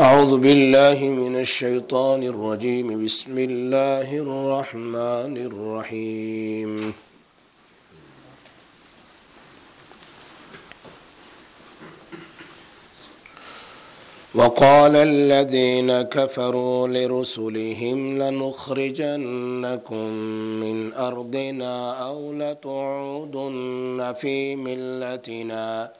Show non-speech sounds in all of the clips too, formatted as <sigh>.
أعوذ بالله من الشيطان الرجيم. بسم الله الرحمن الرحيم. وقال الذين كفروا لرسلهم لنخرجنكم من أرضنا أو لتعودن في ملتنا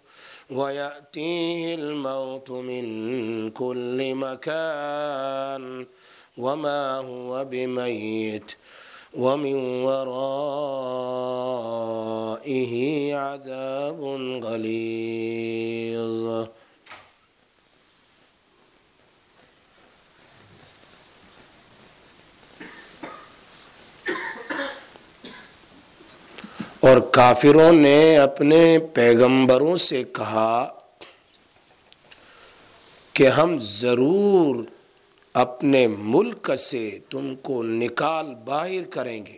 ويأتيه الموت من كل مكان وما هو بميت ومن ورائه عذاب غليظ. اور کافروں نے اپنے پیغمبروں سے کہا کہ ہم ضرور اپنے ملک سے تم کو نکال باہر کریں گے۔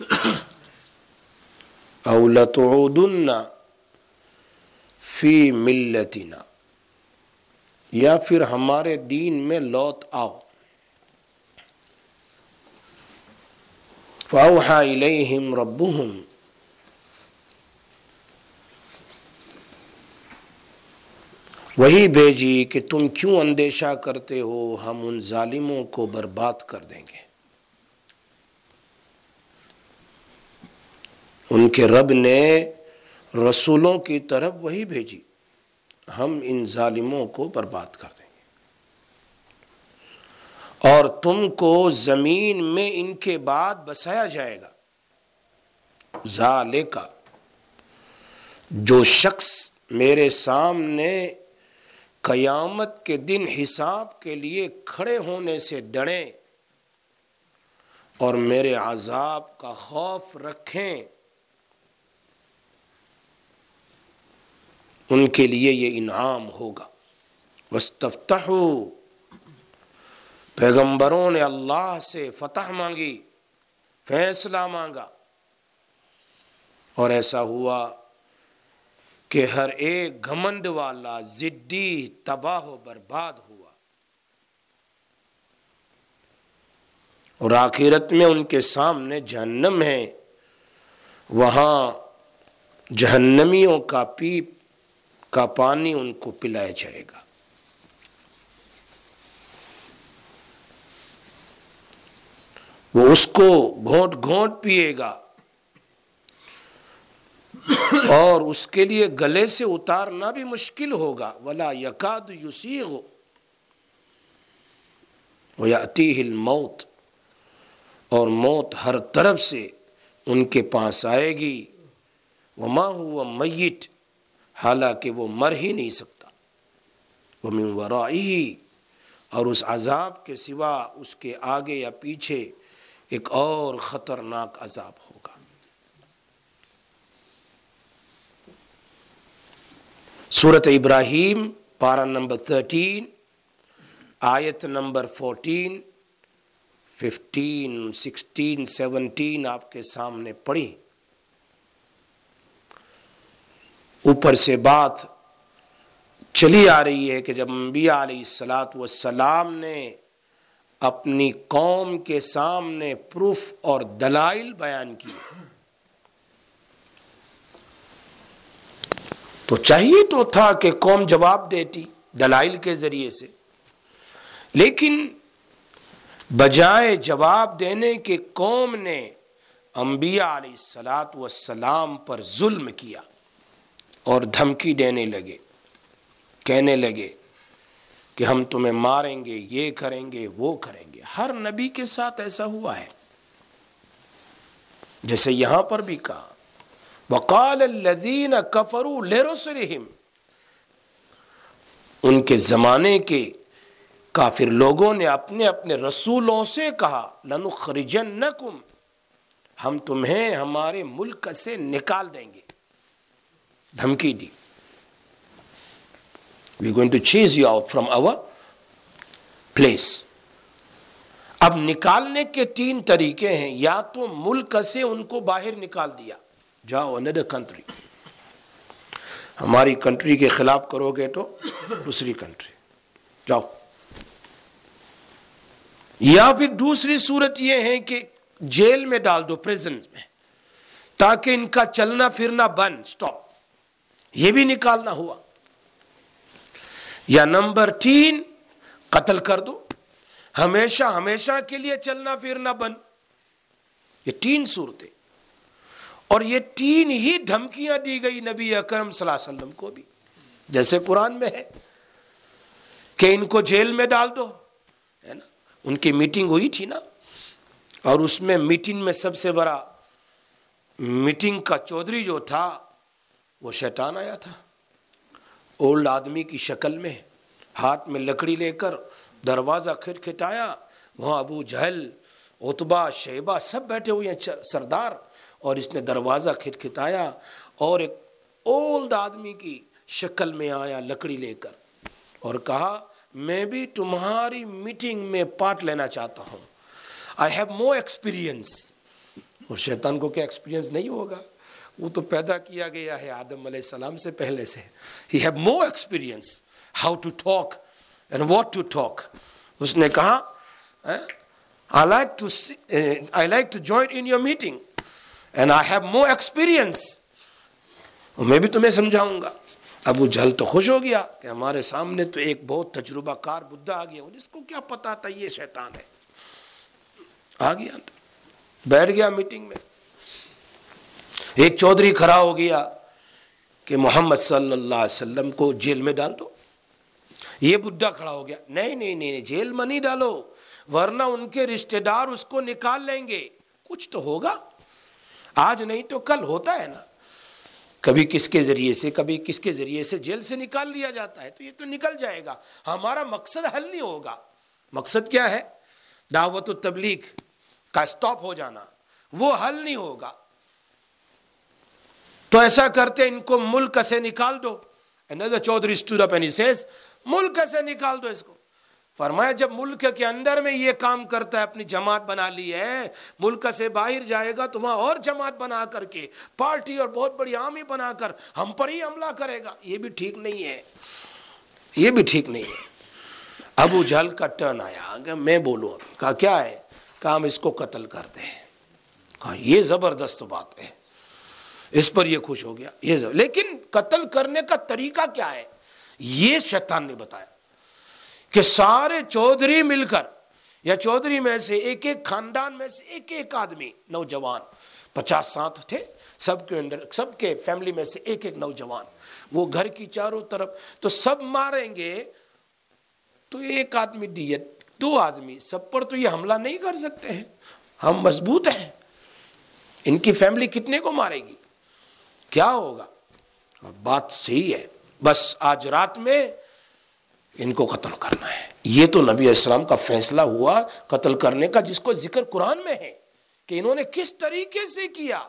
<clears throat> اولتعودن فی ملتنا، یا پھر ہمارے دین میں لوت آؤ۔ فاوحا الیہم ربهم وہی بھیجی کہ تم کیوں اندیشہ کرتے ہو؟ ہم ان ظالموں کو برباد کر دیں گے۔ ان کے رب نے رسولوں کی طرف وہی بھیجی۔ ہم ان ظالموں کو برباد کر دیں گے۔ اور تم کو زمین میں ان کے بعد بسایا جائے گا۔ ظالے کا جو شخص میرے سامنے قیامت کے دن حساب کے لیے کھڑے ہونے سے ڈریں اور میرے عذاب کا خوف رکھیں ان کے لیے یہ انعام ہوگا۔ وسطو پیغمبروں نے اللہ سے فتح مانگی، فیصلہ مانگا۔ اور ایسا ہوا کہ ہر ایک گھمند والا زدی تباہ و برباد ہوا۔ اور آخرت میں ان کے سامنے جہنم ہے۔ وہاں جہنمیوں کا پیپ، کا پانی ان کو پلایا جائے گا۔ وہ اس کو گھونٹ گھونٹ پیے گا اور اس کے لیے گلے سے اتارنا بھی مشکل ہوگا۔ ولا یقاد یوسیغ ہل موت اور موت ہر طرف سے ان کے پاس آئے گی۔ وہ ماں ہوا میٹ حالانکہ وہ مر ہی نہیں سکتا۔ وہ منورائی اور اس عذاب کے سوا اس کے آگے یا پیچھے ایک اور خطرناک عذاب ہوگا۔ صورت ابراہیم پارا نمبر تھرٹین، آیت number fourteen, fifteen, sixteen, seventeen آپ کے سامنے پڑھی۔ اوپر سے بات چلی آ رہی ہے کہ جب انبیاء علیہ السلاۃ والسلام نے اپنی قوم کے سامنے پروف اور دلائل بیان کی۔ تو چاہیے تو تھا کہ قوم جواب دیتی دلائل کے ذریعے سے۔ لیکن بجائے جواب دینے کے قوم نے انبیاء علیہ السلاط والسلام پر ظلم کیا اور دھمکی دینے لگے، کہنے لگے کہ ہم تمہیں ماریں گے، یہ کریں گے، وہ کریں گے۔ ہر نبی کے ساتھ ایسا ہوا ہے۔ جیسے یہاں پر بھی کہا، وقال الذین کفروا لرسلہم۔ ان کے زمانے کے کافر لوگوں نے اپنے اپنے رسولوں سے کہا، لنخرجنکم۔ ہم تمہیں، ہمارے ملک سے نکال دیں گے۔ دھمکی دی۔ We going to chase you out from our place اب نکالنے کے تین طریقے ہیں، یا تو ملک سے ان کو باہر نکال دیا، جاؤ اندر کنٹری ہماری کنٹری کے خلاف کرو گے تو دوسری کنٹری جاؤ. یا پھر دوسری صورت یہ ہے کہ جیل میں ڈال دو میں، تاکہ ان کا چلنا پھرنا بند سٹاپ یہ بھی نکالنا ہوا۔ یا نمبر تین، قتل کر دو۔ ہمیشہ ہمیشہ کے لیے چلنا پھرنا بند۔ یہ تین صورتیں۔ اور یہ تین ہی دھمکیاں دی گئی نبی اکرم صلی اللہ علیہ وسلم کو بھی۔ جیسے قرآن میں ہے کہ ان کو جیل میں ڈال دو، ہے نا؟ ان کی میٹنگ ہوئی تھی نا۔ اور اس میں میٹنگ میں سب سے بڑا میٹنگ کا چودھری جو تھا، وہ شیطان آیا تھا۔ اولڈ آدمی کی شکل میں ہاتھ میں لکڑی لے کر دروازہ کھٹ کھٹایا، وہاں ابو جہل اتبا شیبہ سب بیٹھے ہوئے ہیں سردار، اور اس نے دروازہ کھٹ کھٹایا اور ایک اولڈ آدمی کی شکل میں آیا لکڑی لے کر اور کہا، میں بھی تمہاری میٹنگ میں پارٹ لینا چاہتا ہوں۔ آئی ہیو مو ایکسپیرئنس اور شیطان کو کیا ایکسپیرئنس نہیں ہوگا؟ وہ تو پیدا کیا گیا ہے آدم علیہ السلام سے پہلے سے۔ He have more experience how to talk and what to talk اس نے کہا I like to I like to join in your meeting and I have more experience میں بھی تمہیں سمجھاؤں گا۔ ابو جل تو خوش ہو گیا کہ ہمارے سامنے تو ایک بہت تجربہ کار بدھا آ گیا جس کو کیا پتا تھا یہ شیطان ہے۔ آ گیا بیٹھ گیا میٹنگ میں۔ ایک چودھری کھڑا ہو گیا کہ محمد صلی اللہ علیہ وسلم کو جیل میں ڈال دو۔ یہ بدھا کھڑا ہو گیا۔ نہیں نہیں نہیں جیل میں نہیں ڈالو، ورنہ ان کے رشتہ دار اس کو نکال لیں گے۔ کچھ تو ہوگا۔ آج نہیں تو کل ہوتا ہے نا۔ کبھی کس کے ذریعے سے، کبھی کس کے ذریعے سے جیل سے نکال لیا جاتا ہے۔ تو یہ تو نکل جائے گا۔ ہمارا مقصد حل نہیں ہوگا۔ مقصد کیا ہے؟ دعوت و تبلیغ کا اسٹاپ ہو جانا۔ وہ حل نہیں ہوگا۔ تو ایسا کرتے ان کو ملک سے نکال دو۔ چودھری ملک سے نکال دو اس کو۔ فرمایا، جب ملک کے اندر میں یہ کام کرتا ہے، اپنی جماعت بنا لی ہے، ملک سے باہر جائے گا تو وہاں اور جماعت بنا کر کے، پارٹی اور بہت بڑی آمی بنا کر ہم پر ہی حملہ کرے گا۔ یہ بھی ٹھیک نہیں ہے۔ یہ بھی ٹھیک نہیں ہے۔ ابو جھل کا ٹرن آیا۔ میں بولوں ابھی۔ کہا، کیا ہے؟ کہا، ہم اس کو قتل کر دیں کہا، یہ زبردست بات ہے۔ اس پر یہ خوش ہو گیا، یہ لیکن قتل کرنے کا طریقہ کیا ہے؟ یہ شیطان نے بتایا کہ سارے چودھری مل کر، یا چودھری میں سے ایک ایک خاندان میں سے ایک ایک آدمی، نوجوان، پچاس سات تھے، سب کے اندر، سب کے فیملی میں سے ایک ایک نوجوان، وہ گھر کی چاروں طرف تو سب ماریں گے، تو ایک آدمی دیت، دو آدمی، سب پر تو یہ حملہ نہیں کر سکتے ہیں۔ ہم مضبوط ہیں۔ ان کی فیملی کتنے کو مارے گی؟ کیا ہوگا؟ بات صحیح ہے۔ بس آج رات میں ان کو قتل کرنا ہے۔ یہ تو نبی السلام کا فیصلہ ہوا قتل کرنے کا، جس کو ذکر قرآن میں ہے کہ انہوں نے کس طریقے سے کیا۔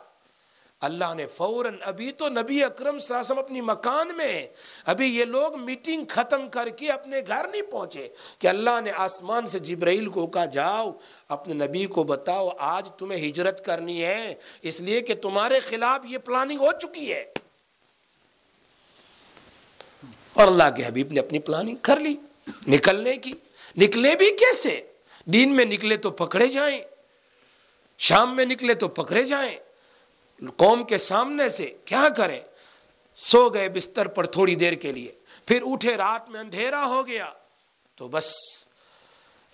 اللہ نے فوراً ابھی تو نبی اکرم ساسم اپنی مکان میں ابھی یہ لوگ میٹنگ ختم کر کے اپنے گھر نہیں پہنچے کہ اللہ نے آسمان سے جبرائیل کو کہا، جاؤ، اپنے نبی کو بتاؤ، آج تمہیں ہجرت کرنی ہے، اس لیے کہ تمہارے خلاف یہ پلاننگ ہو چکی ہے۔ اور اللہ کے حبیب نے اپنی پلاننگ کر لی۔ نکلنے کی۔ نکلے بھی کیسے؟ دین میں نکلے تو پکڑے جائیں۔ شام میں نکلے تو پکڑے جائیں۔ قوم کے سامنے سے کیا کریں سو گئے بستر پر تھوڑی دیر کے لیے۔ پھر اٹھے رات میں اندھیرا ہو گیا۔ تو بس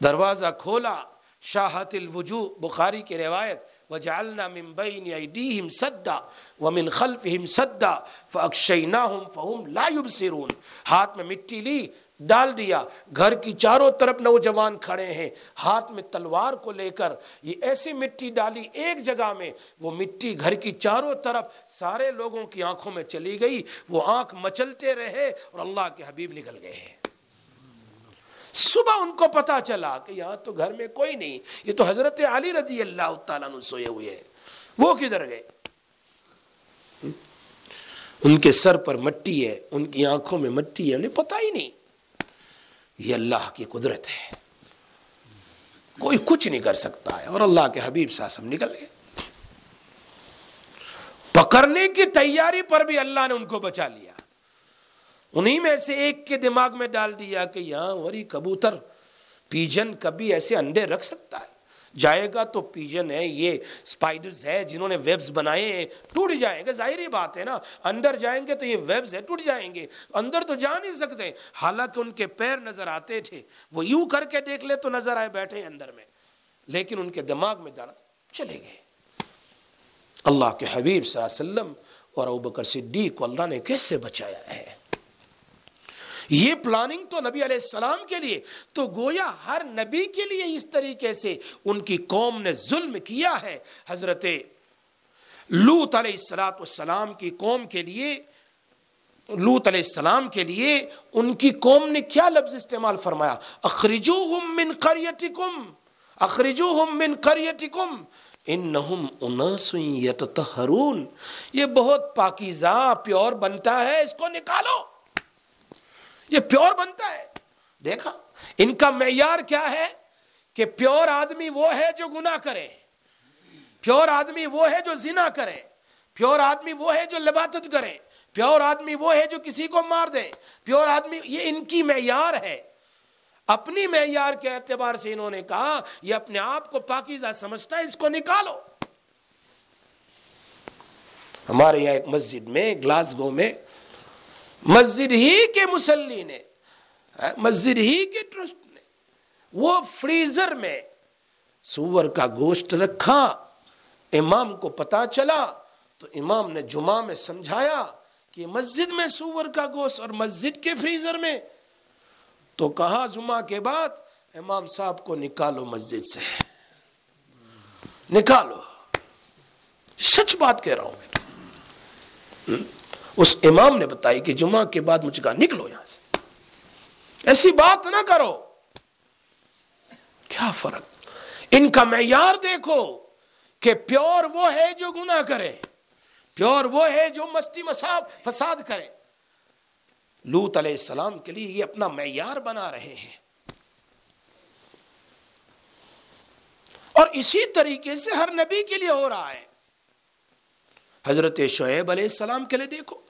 دروازہ کھولا۔ شاہت الوجو بخاری کی روایت، وجعلنا من بین ایدیہم صدا ومن خلفہم صدا فاکشیناہم فہم لا یبصرون۔ ہاتھ میں مٹی لی ڈال دیا۔ گھر کی چاروں طرف نوجوان کھڑے ہیں۔ ہاتھ میں تلوار کو لے کر یہ ایسی مٹی ڈالی ایک جگہ میں۔ وہ مٹی گھر کی چاروں طرف سارے لوگوں کی آنکھوں میں چلی گئی۔ وہ آنکھ مچلتے رہے اور اللہ کے حبیب نکل گئے ہیں۔ صبح ان کو پتا چلا کہ یہاں تو گھر میں کوئی نہیں۔ یہ تو حضرت علی رضی اللہ تعالیٰ سوئے ہوئے ہیں۔ وہ کدھر گئے؟ ان کے سر پر مٹی ہے۔ ان کی آنکھوں میں مٹی ہے۔ انہیں پتہ ہی نہیں۔ یہ اللہ کی قدرت ہے۔ کوئی کچھ نہیں کر سکتا ہے اور اللہ کے حبیب ساسم نکل گئے۔ پکڑنے کی تیاری پر بھی اللہ نے ان کو بچا لیا۔ انہی میں سے ایک کے دماغ میں ڈال دیا کہ یہاں وری کبوتر، پیجن کبھی ایسے انڈے رکھ سکتا ہے۔ جائے گا تو پیجن ہے، یہ سپائڈرز ہے، جنہوں نے ویبز بنائے ہیں، ٹوٹ جائیں گے، ظاہری بات ہے نا۔ اندر جائیں گے تو یہ ویبز ہے ٹوٹ جائیں گے۔ اندر تو جا نہیں سکتے۔ حالانکہ ان کے پیر نظر آتے تھے۔ وہ یوں کر کے دیکھ لے تو نظر آئے بیٹھے اندر میں۔ لیکن ان کے دماغ میں ڈالا چلے گئے۔ اللہ کے حبیب صلی اللہ علیہ وسلم اور ابو بکر صدیق کو اللہ نے کیسے بچایا ہے؟ یہ پلاننگ تو نبی علیہ السلام کے لیے، تو گویا ہر نبی کے لیے اس طریقے سے ان کی قوم نے ظلم کیا ہے۔ حضرت لوت علیہ السلام والسلام کی قوم کے لیے لوت علیہ السلام کے لیے ان کی قوم نے کیا لفظ استعمال فرمایا؟ اخرجوہم من قریتکم، اخرجوہم من قریتکم، انہم اناس یتطہرون۔ یہ بہت پاکیزہ، پیور بنتا ہے، اس کو نکالو۔ یہ پیور بنتا ہے۔ دیکھا، ان کا معیار کیا ہے کہ پیور آدمی وہ ہے جو گناہ کرے، پیور آدمی وہ ہے جو زنا کرے، پیور آدمی وہ ہے جو لباتت کرے، پیور آدمی وہ ہے جو کسی کو مار دے۔ پیور آدمی، یہ ان کی معیار ہے۔ اپنی معیار کے اعتبار سے انہوں نے کہا، یہ اپنے آپ کو پاکیزہ سمجھتا ہے، اس کو نکالو۔ ہمارے یہاں ایک مسجد میں، گلاسگو میں مسجد ہی کے مسلی نے، مسجد ہی کے ٹرسٹ نے، وہ فریزر میں سور کا گوشت رکھا، امام کو پتا چلا، تو امام نے جمعہ میں سمجھایا کہ مسجد میں سور کا گوشت اور مسجد کے فریزر میں۔ تو کہا جمعہ کے بعد، امام صاحب کو نکالو مسجد سے۔ نکالو۔ سچ بات کہہ رہا ہوں میں۔ اس امام نے بتائی کہ جمعہ کے بعد مجھے کہا نکلو یہاں سے۔ ایسی بات نہ کرو۔ کیا فرق؟ ان کا معیار دیکھو کہ پیور وہ ہے جو گناہ کرے، پیور وہ ہے جو مستی مساب فساد کرے۔ لوت علیہ السلام کے لیے یہ اپنا معیار بنا رہے ہیں۔ اور اسی طریقے سے ہر نبی کے لیے ہو رہا ہے۔ حضرت شعیب علیہ السلام کے لیے دیکھو۔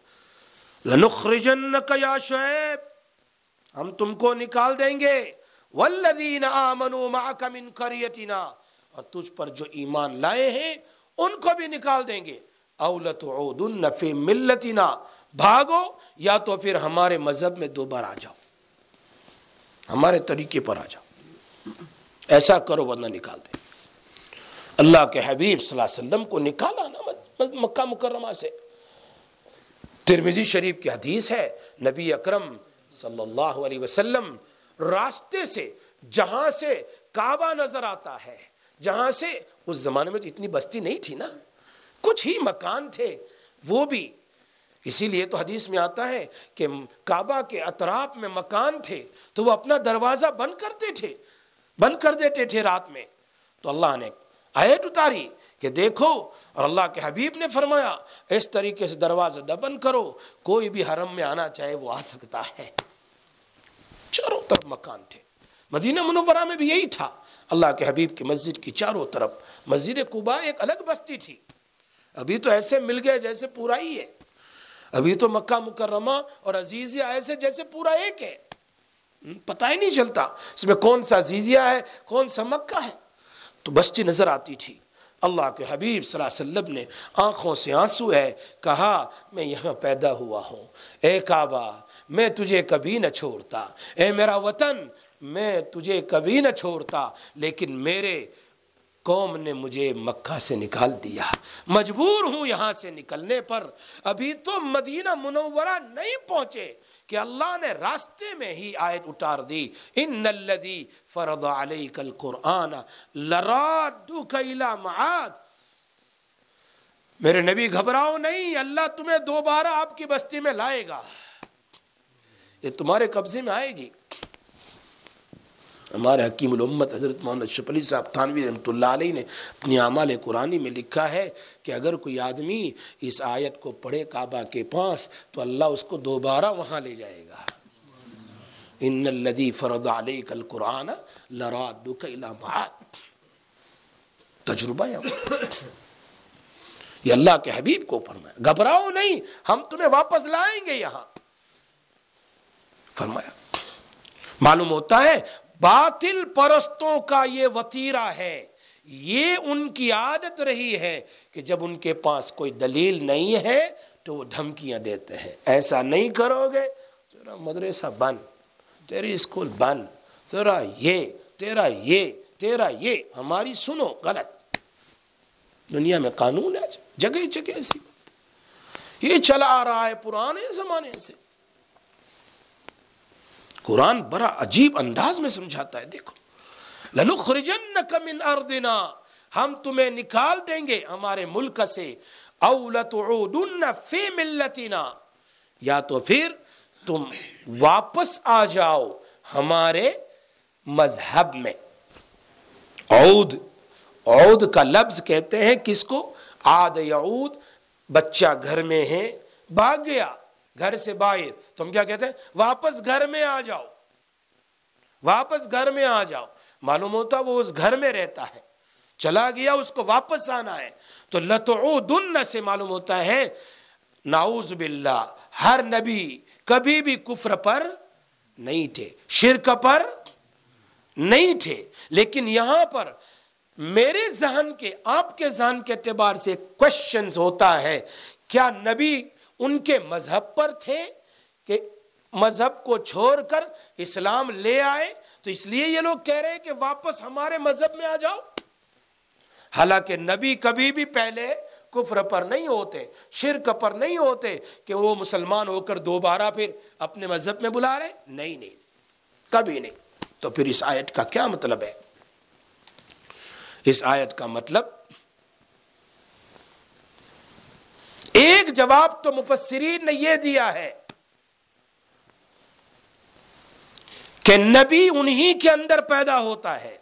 لنخرجنک یا شعیب، ہم تم کو نکال دیں گے۔ والذین آمنوا معک من قریتنا، اور تجھ پر جو ایمان لائے ہیں، ان کو بھی نکال دیں گے۔ اولت عودن فی ملتنا، بھاگو، یا تو پھر ہمارے مذہب میں دوبارہ آ جاؤ۔ ہمارے طریقے پر آ جاؤ۔ ایسا کرو ورنہ نکال دیں۔ اللہ کے حبیب صلی اللہ علیہ وسلم کو نکالا نا مکہ مکرمہ سے۔ ترمیزی شریف کی حدیث ہے، نبی اکرم صلی اللہ علیہ وسلم راستے سے، جہاں سے کعبہ نظر آتا ہے، جہاں سے، اس زمانے میں تو اتنی بستی نہیں تھی نا، کچھ ہی مکان تھے، وہ بھی۔ اسی لیے تو حدیث میں آتا ہے کہ کعبہ کے اطراف میں مکان تھے، تو وہ اپنا دروازہ بند کرتے تھے، بند کر دیتے تھے رات میں۔ تو اللہ نے آیت اتاری کہ دیکھو اور اللہ کے حبیب نے فرمایا، اس طریقے سے دروازہ دبن کرو، کوئی بھی حرم میں آنا چاہے وہ آ سکتا ہے۔ چاروں طرف مکان تھے۔ مدینہ منورہ میں بھی یہی تھا۔ اللہ کے حبیب کی مسجد کی چاروں طرف۔ مسجد قبا ایک الگ بستی تھی۔ ابھی تو ایسے مل گئے جیسے پورا ہی ہے۔ ابھی تو مکہ مکرمہ اور عزیزیہ ایسے جیسے پورا ایک ہے۔ پتہ ہی نہیں چلتا۔ اس میں کون سا عزیزیہ ہے، کون سا مکہ ہے۔ تو بستی نظر آتی تھی۔ اللہ کے حبیب صلی اللہ علیہ وسلم نے آنکھوں سے آنسو ہے، کہا، میں یہاں پیدا ہوا ہوں۔ اے کعبہ، میں تجھے کبھی نہ چھوڑتا۔ اے میرا وطن، میں تجھے کبھی نہ چھوڑتا۔ لیکن میرے قوم نے مجھے مکہ سے نکال دیا۔ مجبور ہوں یہاں سے نکلنے پر۔ ابھی تو مدینہ منورہ نہیں پہنچے۔ کہ اللہ نے راستے میں ہی آیت اتار دی، ان الذی فرض علیک القرآن لرادک الى معاد. میرے نبی گھبراؤ نہیں، اللہ تمہیں دوبارہ آپ کی بستی میں لائے گا، یہ تمہارے قبضے میں آئے گی۔ ہمارے حکیم الامت حضرت محمد شپلی صاحب تھانوی رحمۃ اللہ علیہ نے اپنی اعمال قرآنی میں لکھا ہے کہ اگر کوئی آدمی اس آیت کو پڑھے کعبہ کے پاس تو اللہ اس کو دوبارہ وہاں لے جائے گا۔ ان الذي فرض عليك القرآن لرادك الى بعد تجربہ یہ اللہ کے حبیب کو فرمایا۔ گھبراؤ نہیں، ہم تمہیں واپس لائیں گے یہاں۔ فرمایا۔ معلوم ہوتا ہے باطل پرستوں کا یہ وطیرہ ہے۔ یہ ان کی عادت رہی ہے کہ جب ان کے پاس کوئی دلیل نہیں ہے تو وہ دھمکیاں دیتے ہیں۔ ایسا نہیں کرو گے تیرا مدرسہ بند تیری اسکول بند تیرا یہ تیرا یہ تیرا یہ، ہماری سنو غلط۔ دنیا میں قانون ہے، جگہ جگہ ایسی بات۔ یہ چلا آ رہا ہے پرانے زمانے سے۔ قرآن بڑا عجیب انداز میں سمجھاتا ہے، دیکھو۔ لنخرجنک من ارضنا، ہم تمہیں نکال دیں گے ہمارے ملک سے۔ او لتعودن فی ملتنا، یا تو پھر تم واپس آ جاؤ ہمارے مذہب میں۔ عود عود کا لفظ کہتے ہیں کس کو؟ آد یعود، بچہ گھر میں ہے، بھاگ گیا۔ گھر سے باہر۔ تم کیا کہتے ہیں؟ واپس گھر میں آ جاؤ۔ واپس گھر میں آ جاؤ۔ معلوم ہوتا وہ اس گھر میں رہتا ہے۔ چلا گیا، اس کو واپس آنا ہے۔ تو لتعودن سے معلوم ہوتا ہے، نعوذ باللہ، ہر نبی کبھی بھی کفر پر نہیں تھے۔ شرک پر نہیں تھے۔ لیکن یہاں پر میرے ذہن کے، آپ کے ذہن کے اعتبار سے کوشچنز ہوتا ہے، کیا نبی ان کے مذہب پر تھے کہ مذہب کو چھوڑ کر اسلام لے آئے۔ تو اس لیے یہ لوگ کہہ رہے ہیں کہ واپس ہمارے مذہب میں آ جاؤ۔ حالانکہ نبی کبھی بھی پہلے کفر پر نہیں ہوتے، شرک پر نہیں ہوتے کہ وہ مسلمان ہو کر دوبارہ پھر اپنے مذہب میں بلا رہے۔ نہیں نہیں، کبھی نہیں۔ تو پھر اس آیت کا کیا مطلب ہے؟ اس آیت کا مطلب ایک جواب تو مفسرین نے یہ دیا ہے کہ نبی انہی کے اندر پیدا ہوتا ہے،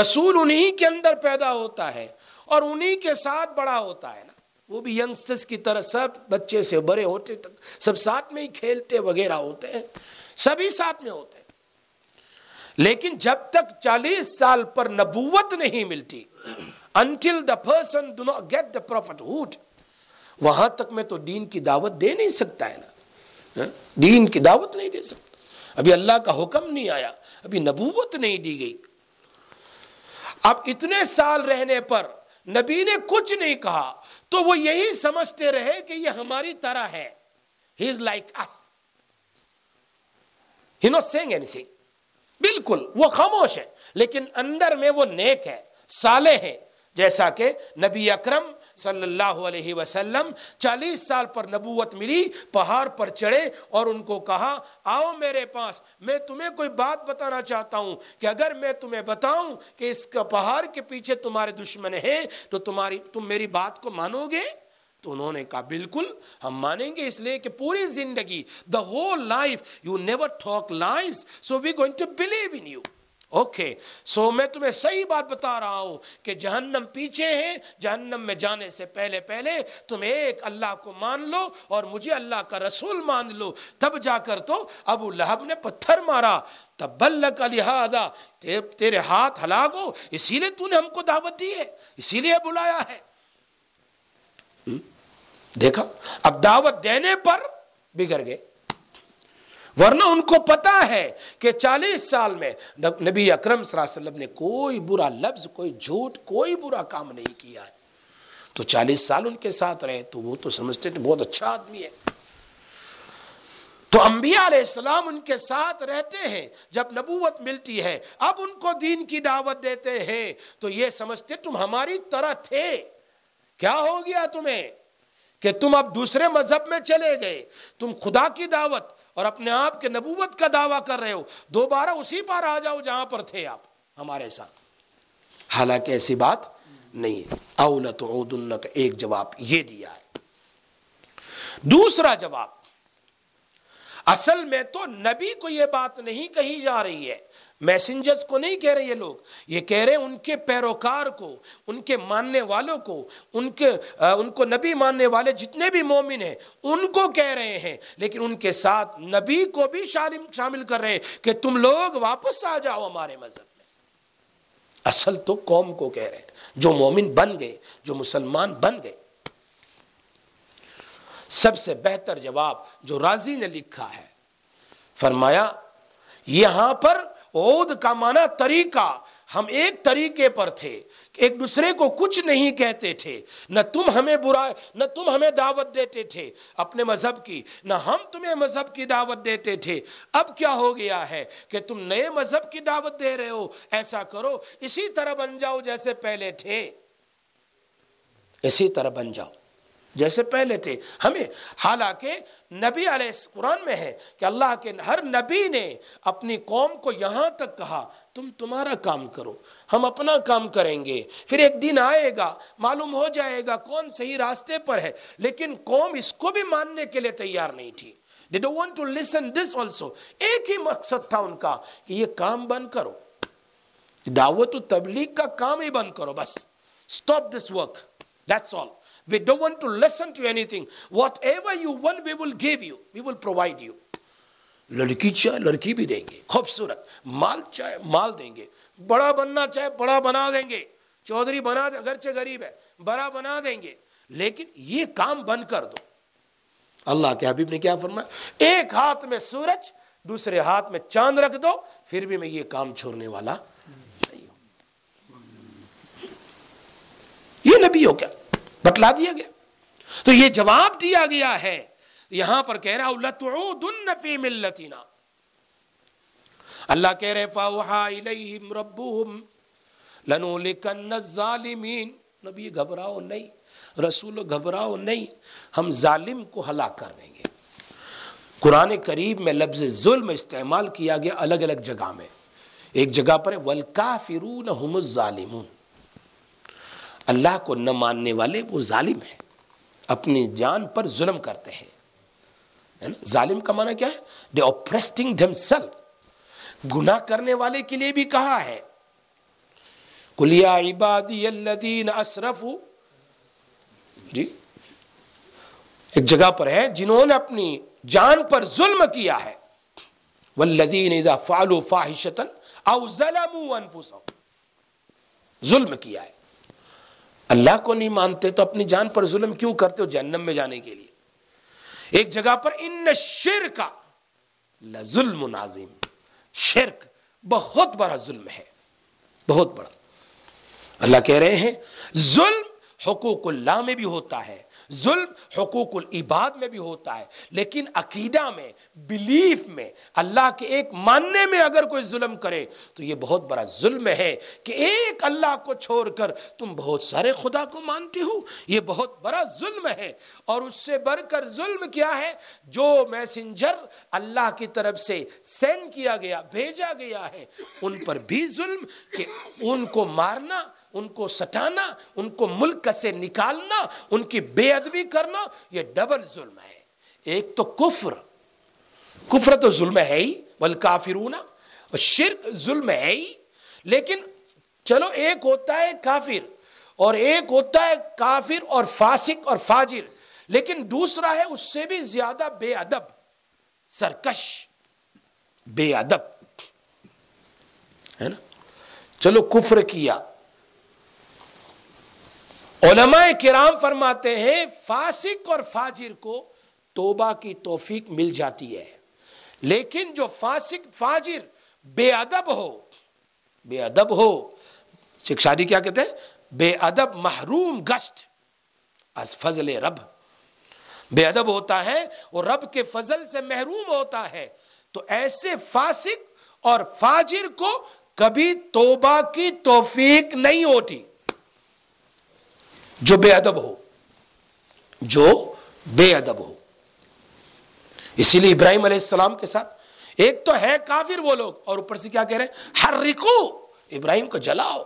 رسول انہی کے اندر پیدا ہوتا ہے اور انہی کے ساتھ بڑا ہوتا ہے نا۔ وہ بھی ینگسٹرز کی طرح سب بچے سے بڑے ہوتے تک، سب ساتھ میں ہی کھیلتے وغیرہ ہوتے ہیں، سبھی ہی ساتھ میں ہوتے ہیں۔ لیکن جب تک چالیس سال پر نبوت نہیں ملتی until the person do not get the prophethood وہاں تک میں تو دین کی دعوت دے نہیں سکتا ہے نا۔ ہاں؟ دین کی دعوت نہیں دے سکتا۔ ابھی اللہ کا حکم نہیں آیا۔ ابھی نبوت نہیں دی گئی۔ اب اتنے سال رہنے پر نبی نے کچھ نہیں کہا، تو وہ یہی سمجھتے رہے کہ یہ ہماری طرح ہے۔ He is like us he not saying anything بالکل، وہ خاموش ہے۔ لیکن اندر میں وہ نیک ہے سالے ہیں جیسا کہ نبی اکرم صلی اللہ علیہ وسلم، چالیس سال پر نبوت ملی، پہاڑ پر چڑھے اور ان کو کہا، آؤ میرے پاس، میں تمہیں کوئی بات بتانا چاہتا ہوں کہ اگر میں تمہیں بتاؤں کہ اس کا پہاڑ کے پیچھے تمہارے دشمن ہیں، تو تمہاری، تم میری بات کو مانو گے؟ تو انہوں نے کہا، بالکل، ہم مانیں گے اس لیے کہ پوری زندگی the whole life you never talk lies so we going to believe in you okay so میں تمہیں صحیح بات بتا رہا ہوں کہ جہنم پیچھے ہیں، جہنم میں جانے سے پہلے پہلے تم ایک اللہ کو مان لو اور مجھے اللہ کا رسول مان لو۔ تب جا کر تو ابو لہب نے پتھر مارا۔ تب بل کا لہٰذا، تیرے ہاتھ ہلاک ہو اسی لیے تو نے ہم کو دعوت دی ہے، اسی لیے بلایا ہے۔ دیکھا، اب دعوت دینے پر بگڑ گئے۔ ورنہ ان کو پتا ہے کہ چالیس سال میں نبی اکرم صلی اللہ علیہ وسلم نے کوئی برا لفظ، کوئی جھوٹ، کوئی برا کام نہیں کیا ہے۔ تو چالیس سال ان کے ساتھ رہے تو وہ تو سمجھتے تھے بہت اچھا آدمی ہے۔ تو انبیاء علیہ السلام ان کے ساتھ رہتے ہیں، جب نبوت ملتی ہے، اب ان کو دین کی دعوت دیتے ہیں۔ تو یہ سمجھتے تم ہماری طرح تھے۔ کیا ہو گیا تمہیں کہ تم اب دوسرے مذہب میں چلے گئے؟ تم خدا کی دعوت اور اپنے آپ کے نبوت کا دعویٰ کر رہے ہو، دوبارہ اسی پر آ جاؤ جہاں پر تھے آپ، ہمارے ساتھ۔ حالانکہ ایسی بات نہیں ہے۔ اولت کا ایک جواب یہ دیا ہے۔ دوسرا جواب، اصل میں تو نبی کو یہ بات نہیں کہی جا رہی ہے میسنجرز کو نہیں کہہ رہے یہ لوگ. یہ کہہ رہے ان کے پیروکار کو، ان کے ماننے والوں کو، ان کے ان کو نبی ماننے والے جتنے بھی مومن ہیں، ان کو کہہ رہے ہیں. لیکن ان کے ساتھ نبی کو بھی شامل کر رہے ہیں کہ تم لوگ واپس آ جاؤ ہمارے مذہب میں. اصل تو قوم کو کہہ رہے ہیں. جو مومن بن گئے، جو مسلمان بن گئے. سب سے بہتر جواب جو راضی نے لکھا ہے، فرمایا، یہاں پر عود کا معنی طریقہ۔ ہم ایک طریقے پر تھے ایک دوسرے کو کچھ نہیں کہتے تھے۔ نہ تم ہمیں برا نہ تم ہمیں دعوت دیتے تھے اپنے مذہب کی، نہ ہم تمہیں مذہب کی دعوت دیتے تھے۔ اب کیا ہو گیا ہے کہ تم نئے مذہب کی دعوت دے رہے ہو؟ ایسا کرو، اسی طرح بن جاؤ جیسے پہلے تھے۔ اسی طرح بن جاؤ۔ جیسے پہلے تھے۔ ہمیں، حالانکہ نبی علیہ قرآن میں ہے کہ اللہ کے ہر نبی نے اپنی قوم کو یہاں تک کہا، تم تمہارا کام کرو، ہم اپنا کام کریں گے۔ پھر ایک دن آئے گا، معلوم ہو جائے گا کون صحیح راستے پر ہے، لیکن قوم اس کو بھی ماننے کے لیے تیار نہیں تھی۔ They don't want to listen this also ایک ہی مقصد تھا ان کا کہ یہ کام بند کرو۔ دعوت و تبلیغ کا کام ہی بند کرو، بس۔ Stop this work that's all We don't want to listen to anything. Whatever you want, we will give you. We will provide you. لڑکی چاہے لڑکی بھی دیں گے خوبصورت مال چاہے مال دیں گے بڑا بننا چاہے بڑا بنا دیں گے چودھری بنا دیں اگرچہ غریب ہے بڑا بنا دیں گے لیکن یہ کام بند کر دو اللہ کے حبیب نے کیا فرمایا ایک ہاتھ میں سورج دوسرے ہاتھ میں چاند رکھ دو پھر بھی میں یہ کام چھوڑنے والا نہیں ہوں یہ نبی ہو کیا بتلا دیا گیا۔ تو یہ جواب دیا گیا ہے۔ یہاں پر کہہ رہا فی ملتنا۔ اللہ کہہ رہے، فاوحا الیہم ربهم لنولکن الظالمین۔ نبی، گھبراؤ نہیں۔ رسول، گھبراؤ نہیں۔ ہم ظالم کو ہلاک کر دیں گے۔ قرآن قریب میں لفظ ظلم استعمال کیا گیا الگ الگ جگہ میں۔ ایک جگہ پر والکافرون هم الظالمون۔ اللہ کو نہ ماننے والے وہ ظالم ہیں۔ اپنی جان پر ظلم کرتے ہیں۔ ظالم کا معنی کیا ہے؟ دے اوپریسٹنگ ڈم سیل گناہ کرنے والے کے لیے بھی کہا ہے۔ کلیا عبادی الذین اسرف جی۔ ایک جگہ پر ہے جنہوں نے اپنی جان پر ظلم کیا ہے۔ والذین اذا فعلوا فاحشتا او ظلموا انفسهم۔ ظلم کیا ہے۔ اللہ کو نہیں مانتے تو اپنی جان پر ظلم کیوں کرتے ہو جہنم میں جانے کے لیے؟ ایک جگہ پر ان شرک ظلم عظیم۔ شرک بہت بڑا ظلم ہے۔ بہت بڑا۔ اللہ کہہ رہے ہیں، ظلم حقوق اللہ میں بھی ہوتا ہے۔ ظلم حقوق العباد میں بھی ہوتا ہے، لیکن عقیدہ میں بلیف میں، اللہ کے ایک ماننے میں اگر کوئی ظلم کرے تو یہ بہت بڑا ظلم ہے کہ ایک اللہ کو چھوڑ کر تم بہت سارے خدا کو مانتے ہو۔ یہ بہت بڑا ظلم ہے۔ اور اس سے بڑھ کر ظلم کیا ہے؟ جو میسنجر اللہ کی طرف سے سینڈ کیا گیا، بھیجا گیا ہے، ان پر بھی ظلم کہ ان کو مارنا ان کو سٹانا ان کو ملک سے نکالنا، ان کی بے ادبی کرنا، یہ ڈبل ظلم ہے۔ ایک تو کفر کفر تو ظلم ہے ہی، والکافرون شرک ظلم ہے ہی۔ لیکن چلو، ایک ہوتا ہے کافر، اور ایک ہوتا ہے کافر اور فاسق اور فاجر۔ لیکن دوسرا ہے، اس سے بھی زیادہ بے ادب، سرکش، بے ادب۔ ہے نا؟ چلو، کفر کیا۔ علماء کرام فرماتے ہیں، فاسق اور فاجر کو توبہ کی توفیق مل جاتی ہے۔ لیکن جو فاسق، فاجر بے ادب ہو، بے ادب ہو شادی کیا کہتے ہیں؟ بے ادب محروم گشت از فضل رب۔ بے ادب ہوتا ہے اور رب کے فضل سے محروم ہوتا ہے۔ تو ایسے فاسق اور فاجر کو کبھی توبہ کی توفیق نہیں ہوتی۔ جو بے ادب ہو، جو بے ادب ہو۔ اسی لیے ابراہیم علیہ السلام کے ساتھ ایک تو ہے کافر وہ لوگ، اور اوپر سے کیا کہہ رہے ہیں؟ ہر رکو ابراہیم کو جلاؤ،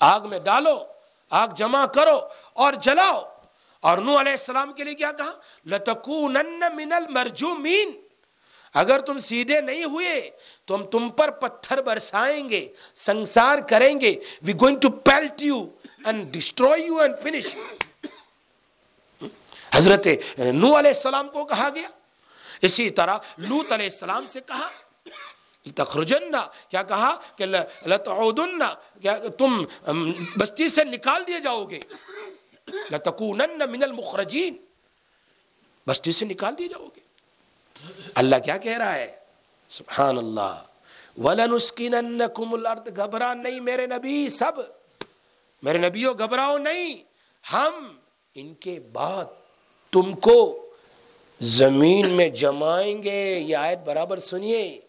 آگ میں ڈالو، آگ جمع کرو اور جلاؤ۔ اور نو علیہ السلام کے لیے کیا کہا؟ لتکونن من المرجومین۔ اگر تم سیدھے نہیں ہوئے، تو ہم تم پر پتھر برسائیں گے، سنسار کریں گے۔ We going to pelt you and destroy you and finish حضرت نو علیہ السلام کو کہا گیا۔ اسی طرح لوت علیہ السلام سے کہا تخرجن کیا کہا کہ لتعودن، کیا تم بستی سے نکال دیے جاؤ گے۔ لتکونن من المخرجین، بستی سے نکال دیے جاؤ گے۔ اللہ کیا کہہ رہا ہے؟ سبحان اللہ۔ وَلَنُسْكِنَنَّكُمُ الْأَرْضِ، گھبرا نہیں میرے نبی، سب۔ میرے نبیوں، گھبراؤ نہیں۔ ہم ان کے بعد تم کو زمین میں جمائیں گے۔ یہ آیت برابر سنیے۔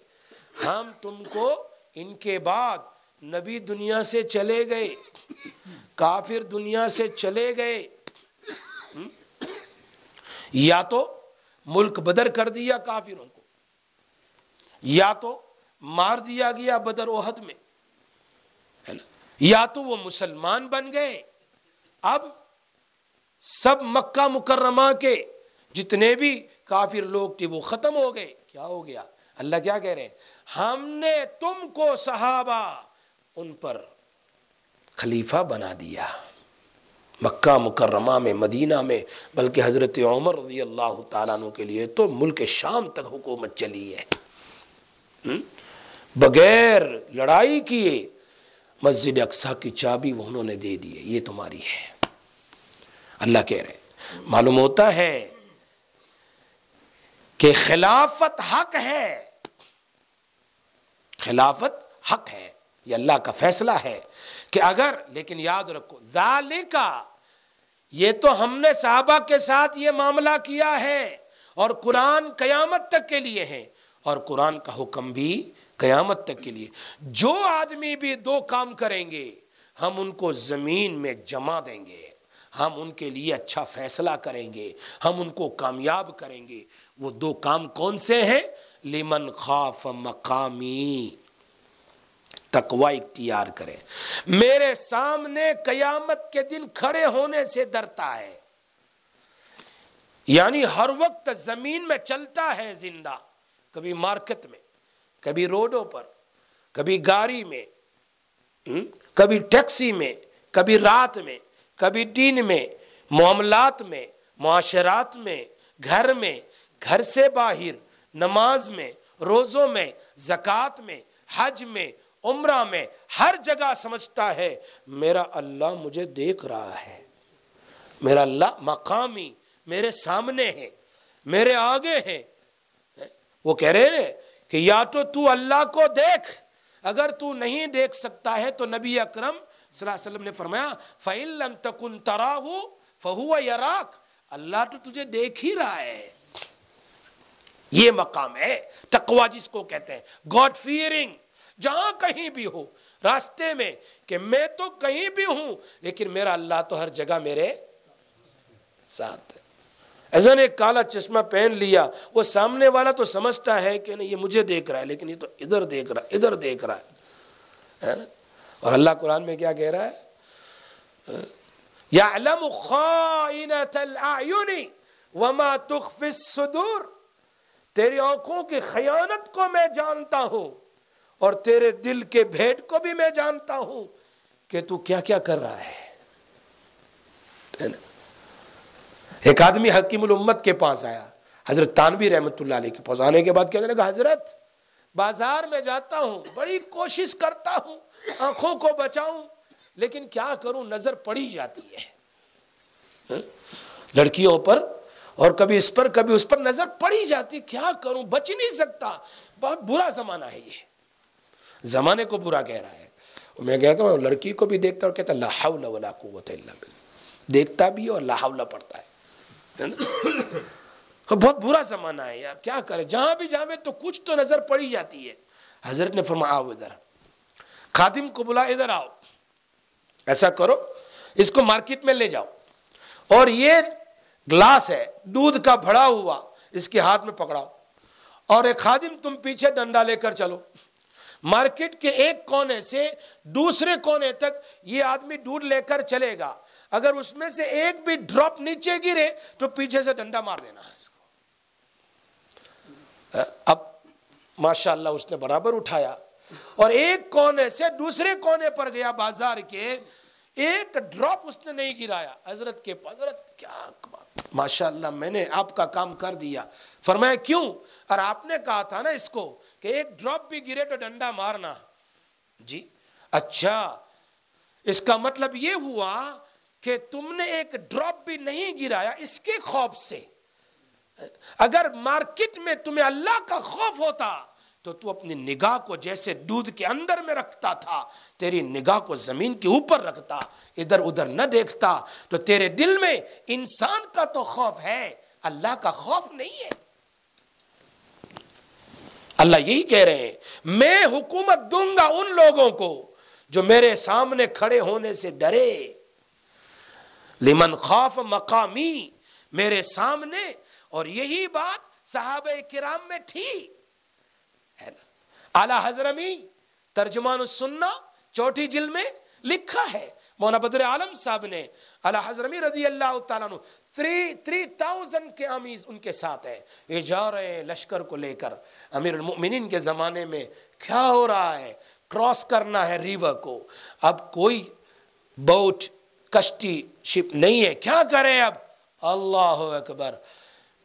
ہم تم کو ان کے بعد نبی دنیا سے چلے گئے، کافر دنیا سے چلے گئے۔ یا تو ملک بدر کر دیا کافروں کو، یا تو مار دیا گیا بدر اوہد میں۔ یا تو وہ مسلمان بن گئے۔ اب سب مکہ مکرمہ کے جتنے بھی کافر لوگ تھے وہ ختم ہو گئے۔ کیا ہو گیا؟ اللہ کیا کہہ رہے ہیں؟ ہم نے تم کو صحابہ ان پر خلیفہ بنا دیا۔ مکہ مکرمہ میں، مدینہ میں، بلکہ حضرت عمر رضی اللہ تعالیٰ عنہ کے لیے تو ملک شام تک حکومت چلی ہے۔ بغیر لڑائی کیے مسجد اقسا کی چابی وہ انہوں نے دے دی ہے یہ تمہاری ہے۔ اللہ کہہ رہے معلوم ہوتا ہے کہ خلافت حق ہے۔ خلافت حق ہے، یہ اللہ کا فیصلہ ہے کہ اگر، لیکن یاد رکھو ذالکہ یہ تو ہم نے صحابہ کے ساتھ یہ معاملہ کیا ہے اور قرآن قیامت تک کے لیے ہے۔ اور قرآن کا حکم بھی قیامت تک کے لیے۔ جو آدمی بھی دو کام کریں گے، ہم ان کو زمین میں جما دیں گے۔ ہم ان کے لیے اچھا فیصلہ کریں گے۔ ہم ان کو کامیاب کریں گے۔ وہ دو کام کون سے ہیں؟ لمن خاف مقامی۔ تقوی اختیار کرے میرے سامنے قیامت کے دن کھڑے ہونے سے ڈرتا ہے۔ یعنی ہر وقت زمین میں چلتا ہے زندہ۔ کبھی مارکیٹ میں کبھی روڈوں پر، کبھی گاڑی میں کبھی ٹیکسی میں، کبھی رات میں، کبھی دن میں، معاملات میں، معاشرات میں، گھر میں، گھر سے باہر، نماز میں، روزوں میں، زکوٰۃ میں، حج میں، عمرہ میں، ہر جگہ سمجھتا ہے، میرا اللہ مجھے دیکھ رہا ہے۔ میرا اللہ مقامی میرے سامنے ہے، میرے آگے ہے۔ وہ کہہ رہے ہیں کہ یا تو تو اللہ کو دیکھ، اگر تو نہیں دیکھ سکتا ہے تو نبی اکرم صلی اللہ علیہ وسلم نے فرمایا، فَإِن تَكُن تَرَاهُ فَهُوَ يَرَاكَ۔ اللہ تو تجھے دیکھ ہی رہا ہے۔ یہ مقام ہے۔ تقوی جس کو کہتے ہیں۔ گاڈ فیئرنگ جہاں کہیں بھی ہو۔ راستے میں کہ میں تو کہیں بھی ہوں، لیکن میرا اللہ تو ہر جگہ میرے ساتھ ہے۔ ایسا نے ایک کالا چشمہ پہن لیا۔ وہ سامنے والا تو سمجھتا ہے کہ نہیں، یہ مجھے دیکھ رہا ہے، لیکن یہ تو ادھر دیکھ رہا، ادھر دیکھ رہا ہے۔ ہاں؟ اور اللہ قرآن میں کیا کہہ رہا ہے؟ یعلم خائنت الاعین وما تخفی الصدور۔ تیری آنکھوں کی خیانت کو میں جانتا ہوں اور تیرے دل کے بھیٹ کو بھی میں جانتا ہوں کہ تو کیا کیا کر رہا ہے۔ ایک آدمی حکیم الامت کے پاس آیا، حضرت تانوی رحمت اللہ علیہ کے پاس۔ آنے کے بعد کہنے لگا، حضرت، بازار میں جاتا ہوں، بڑی کوشش کرتا ہوں، آنکھوں کو بچاؤں، لیکن کیا کروں؟ نظر پڑی جاتی ہے۔ ہاں؟ لڑکیوں پر، اور کبھی اس پر، کبھی اس پر نظر پڑی جاتی، کیا کروں؟ بچ نہیں سکتا۔ بہت برا زمانہ ہے یہ۔ زمانے کو برا کہہ رہا ہے۔ میں کہتا ہوں، لڑکی کو بھی دیکھتا اور کہتا لا حول ولا قوت الا باللہ۔ دیکھتا بھی اور لا حول پڑھتا ہے۔ <coughs> بہت برا زمانہ ہے یار، کیا کرے جہاں بھی جاوے تو کچھ تو نظر پڑی جاتی ہے۔ حضرت نے فرمایا، آؤ ادھر۔ خادم کو بلا ادھر آؤ۔ ایسا کرو، اس کو مارکیٹ میں لے جاؤ۔ اور یہ گلاس ہے، دودھ کا بھڑا ہوا، اس کے ہاتھ میں پکڑاؤ۔ اور ایک خادم، تم پیچھے ڈنڈا لے کر چلو۔ مارکیٹ کے ایک کونے سے دوسرے کونے تک یہ آدمی دودھ لے کر چلے گا۔ اگر اس میں سے ایک بھی ڈراپ نیچے گرے تو پیچھے سے ڈنڈا مار دینا ہے اس کو۔ اب ماشاء اللہ اس نے برابر اٹھایا۔ اور ایک کونے سے دوسرے کونے پر گیا بازار کے۔ ایک ڈراپ اس نے نہیں گرایا۔ حضرت کے حضرت، کیا ماشاء اللہ میں نے آپ کا کام کر دیا۔ فرمایا، کیوں؟ اور آپ نے کہا تھا نا اس کو کہ ایک ڈراپ بھی گرے تو ڈنڈا مارنا۔ جی اچھا۔ اس کا مطلب یہ ہوا کہ تم نے ایک ڈراپ بھی نہیں گرایا اس کے خوف سے۔ اگر مارکیٹ میں تمہیں اللہ کا خوف ہوتا تو تو اپنی نگاہ کو جیسے دودھ کے اندر میں رکھتا تھا، تیری نگاہ کو زمین کے اوپر رکھتا، ادھر ادھر نہ دیکھتا۔ تو تیرے دل میں انسان کا تو خوف ہے، اللہ کا خوف نہیں ہے۔ اللہ یہی کہہ رہے ہیں، میں حکومت دوں گا ان لوگوں کو جو میرے سامنے کھڑے ہونے سے ڈرے۔ لمن خوف مقامی، میرے سامنے۔ اور یہی بات صحابہ کرام میں تھی۔ اعلی حضرمی ترجمان السنہ چوٹی جل میں لکھا ہے۔ مونا بدر عالم صاحب نے اعلی حضرمی رضی اللہ تعالیٰ عنہ تھری تھری تاؤزنڈ کے آمیز ان کے ساتھ ہے۔ یہ جا رہے ہیں لشکر کو لے کر۔ امیر المؤمنین کے زمانے میں کیا ہو رہا ہے؟ کراس کرنا ہے ریور کو۔ اب کوئی بوٹ کشتی شپ نہیں ہے۔ کیا کریں اب؟ اللہ اکبر۔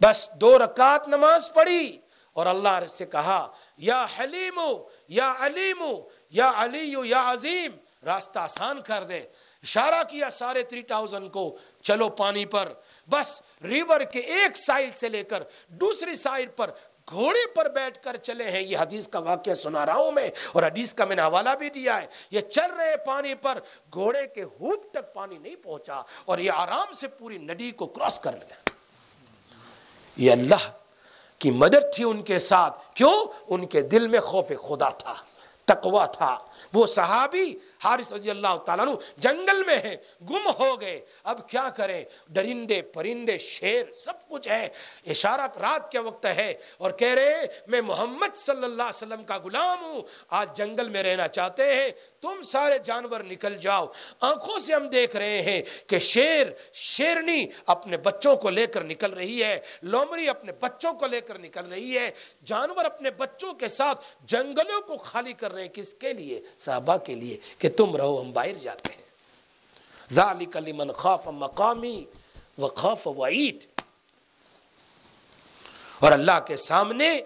بس دو رکعت نماز پڑھی اور اللہ سے کہا، یا حلیم یا علیم یا علی یا عظیم، راستہ آسان کر دے۔ اشارہ کیا سارے تھری ٹاؤزن کو؟ چلو پانی پر۔ بس ریور کے ایک سائڈ سے لے کر دوسری سائڈ پر گھوڑے پر بیٹھ کر چلے ہیں۔ یہ حدیث کا واقعہ سنا رہا ہوں میں اور حدیث کا میں نے حوالہ بھی دیا ہے۔ یہ چل رہے پانی پر گھوڑے کے ہوپ تک پانی نہیں پہنچا اور یہ آرام سے پوری ندی کو کراس کر لیا۔ یہ اللہ کی مدد تھی ان کے ساتھ۔ کیوں؟ ان کے دل میں خوف خدا تھا، تقوی تھا۔ وہ صحابی حارث رضی اللہ تعالیٰ جنگل میں ہے گم ہو گئے۔ اب کیا کریں؟ درندے پرندے، شیر، سب کچھ ہے۔ اشارہ رات کے وقت ہے اور کہہ رہے میں محمد صلی اللہ علیہ وسلم کا غلام ہوں۔ آج جنگل میں رہنا چاہتے ہیں۔ تم سارے جانور نکل جاؤ۔ آنکھوں سے ہم دیکھ رہے ہیں کہ شیر، شیرنی اپنے بچوں کو لے کر نکل رہی ہے۔ لومری اپنے بچوں کو لے کر نکل رہی ہے۔ جانور اپنے بچوں کے ساتھ جنگلوں کو خالی کر رہے ہیں۔ کس کے لیے؟ صحابہ کے لیے کہ تم رہو، ہم باہر جاتے ہیں۔ ذالک لمن خاف مقامی و خاف وعید۔ اور اللہ کے سامنے،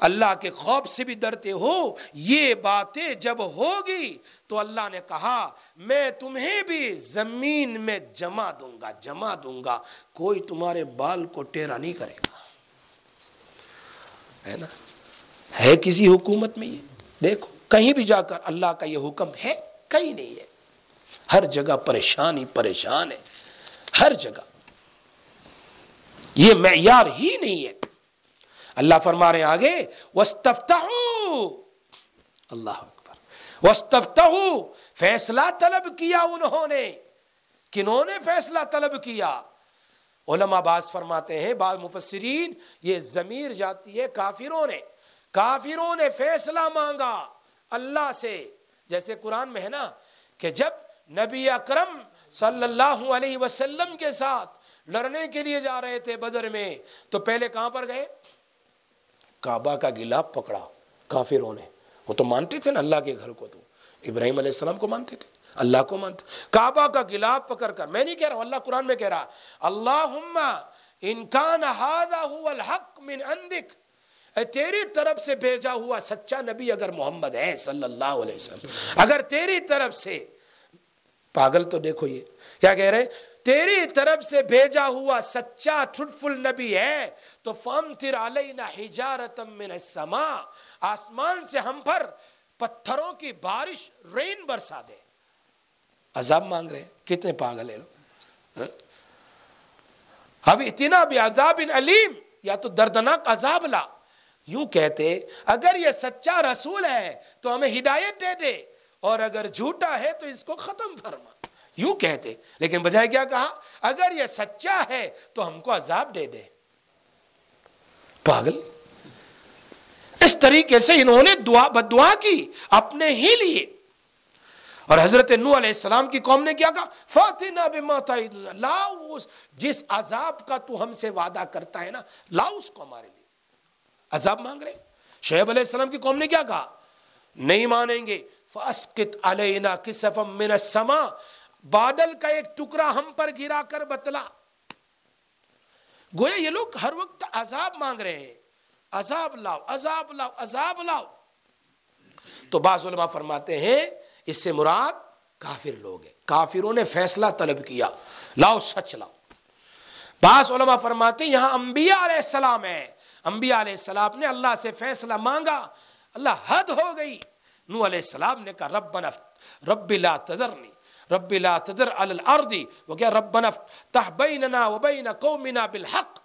اللہ کے خوف سے بھی ڈرتے ہو، یہ باتیں جب ہوگی تو اللہ نے کہا، میں تمہیں بھی زمین میں جمع دوں گا، جمع دوں گا، کوئی تمہارے بال کو ٹیرا نہیں کرے گا۔ ہے نا؟ ہے کسی حکومت میں یہ؟ دیکھو۔ کہیں بھی جا کر اللہ کا یہ حکم ہے، کہیں نہیں ہے۔ ہر جگہ پریشانی، پریشان ہے۔ ہر جگہ۔ یہ معیار ہی نہیں ہے۔ اللہ فرما رہے ہیں آگے اللہ اکبر۔ وسطہ فیصلہ طلب کیا انہوں نے۔ کنہوں نے فیصلہ طلب کیا؟ علماء باز فرماتے ہیں، بعض مفسرین، یہ ضمیر جاتی ہے کافروں نے۔ کافروں نے فیصلہ مانگا۔ اللہ سے۔ جیسے قرآن میں ہے نا کہ جب نبی اکرم صلی اللہ علیہ وسلم کے ساتھ لڑنے کے لیے جا رہے تھے بدر میں، تو پہلے کہاں پر گئے؟ کعبہ کا گلاب پکڑا، کافروں نے۔ وہ تو مانتے تھے نا اللہ کے گھر کو تو۔ ابراہیم علیہ السلام کو مانتے تھے، اللہ کو مانتے۔ کعبہ کا گلاب پکڑ کر، میں نہیں کہہ رہا ہوں، اللہ قرآن میں کہہ رہا اللہم انکان هذا هو الحق من عندك تیری طرف سے بھیجا ہوا سچا نبی اگر محمد ہے صلی اللہ علیہ وسلم، اگر تیری طرف سے، پاگل تو دیکھو یہ، کیا کہہ رہے تیری طرف سے بھیجا ہوا سچا ٹھٹفل نبی ہے، تو فامتر علینا حجارتم من السماء، آسمان سے ہم پر پتھروں کی بارش رین برسا دے۔ عذاب مانگ رہے کتنے پاگل ہیں اب ہاں؟ اتنا بھی عذاب علیم، یا تو دردناک عذاب لا۔ یوں کہتے، اگر یہ سچا رسول ہے تو ہمیں ہدایت دے دے، اور اگر جھوٹا ہے تو اس کو ختم فرما۔ یوں کہتے، لیکن بجائے کیا کہا؟ اگر یہ سچا ہے تو ہم کو عذاب دے دے۔ پاگل۔ اس طریقے سے انہوں نے دعا بدعا کی اپنے ہی لیے۔ اور حضرت نو علیہ السلام کی قوم نے کیا کہا؟ فاتنا بما لاؤ جس عذاب کا تو ہم سے وعدہ کرتا ہے نا لاؤ اس کو ہمارے لیے۔ عذاب مانگ رہے شعیب علیہ السلام کی قوم نے کیا کہا؟ نہیں مانیں گے۔ فاسقط علینا کسفم من السماء بادل کا ایک ٹکڑا ہم پر گرا کر بتلا۔ گویا یہ لوگ ہر وقت عذاب مانگ رہے ہیں۔ عذاب لاؤ عذاب لاؤ عذاب لاؤ۔ تو بعض علماء فرماتے ہیں، اس سے مراد کافر لوگ ہیں۔ کافروں نے فیصلہ طلب کیا۔ لاؤ، سچ لاؤ۔ بعض علماء فرماتے ہیں، یہاں انبیاء علیہ السلام ہے انبیاء علیہ السلام نے اللہ سے فیصلہ مانگا، اللہ حد ہو گئی۔ نو علیہ السلام نے کہا رب نفت رب لا تذرنی رب لا تذر علی الارض۔ وہ رب نفت تح بیننا و بین قومنا بالحق۔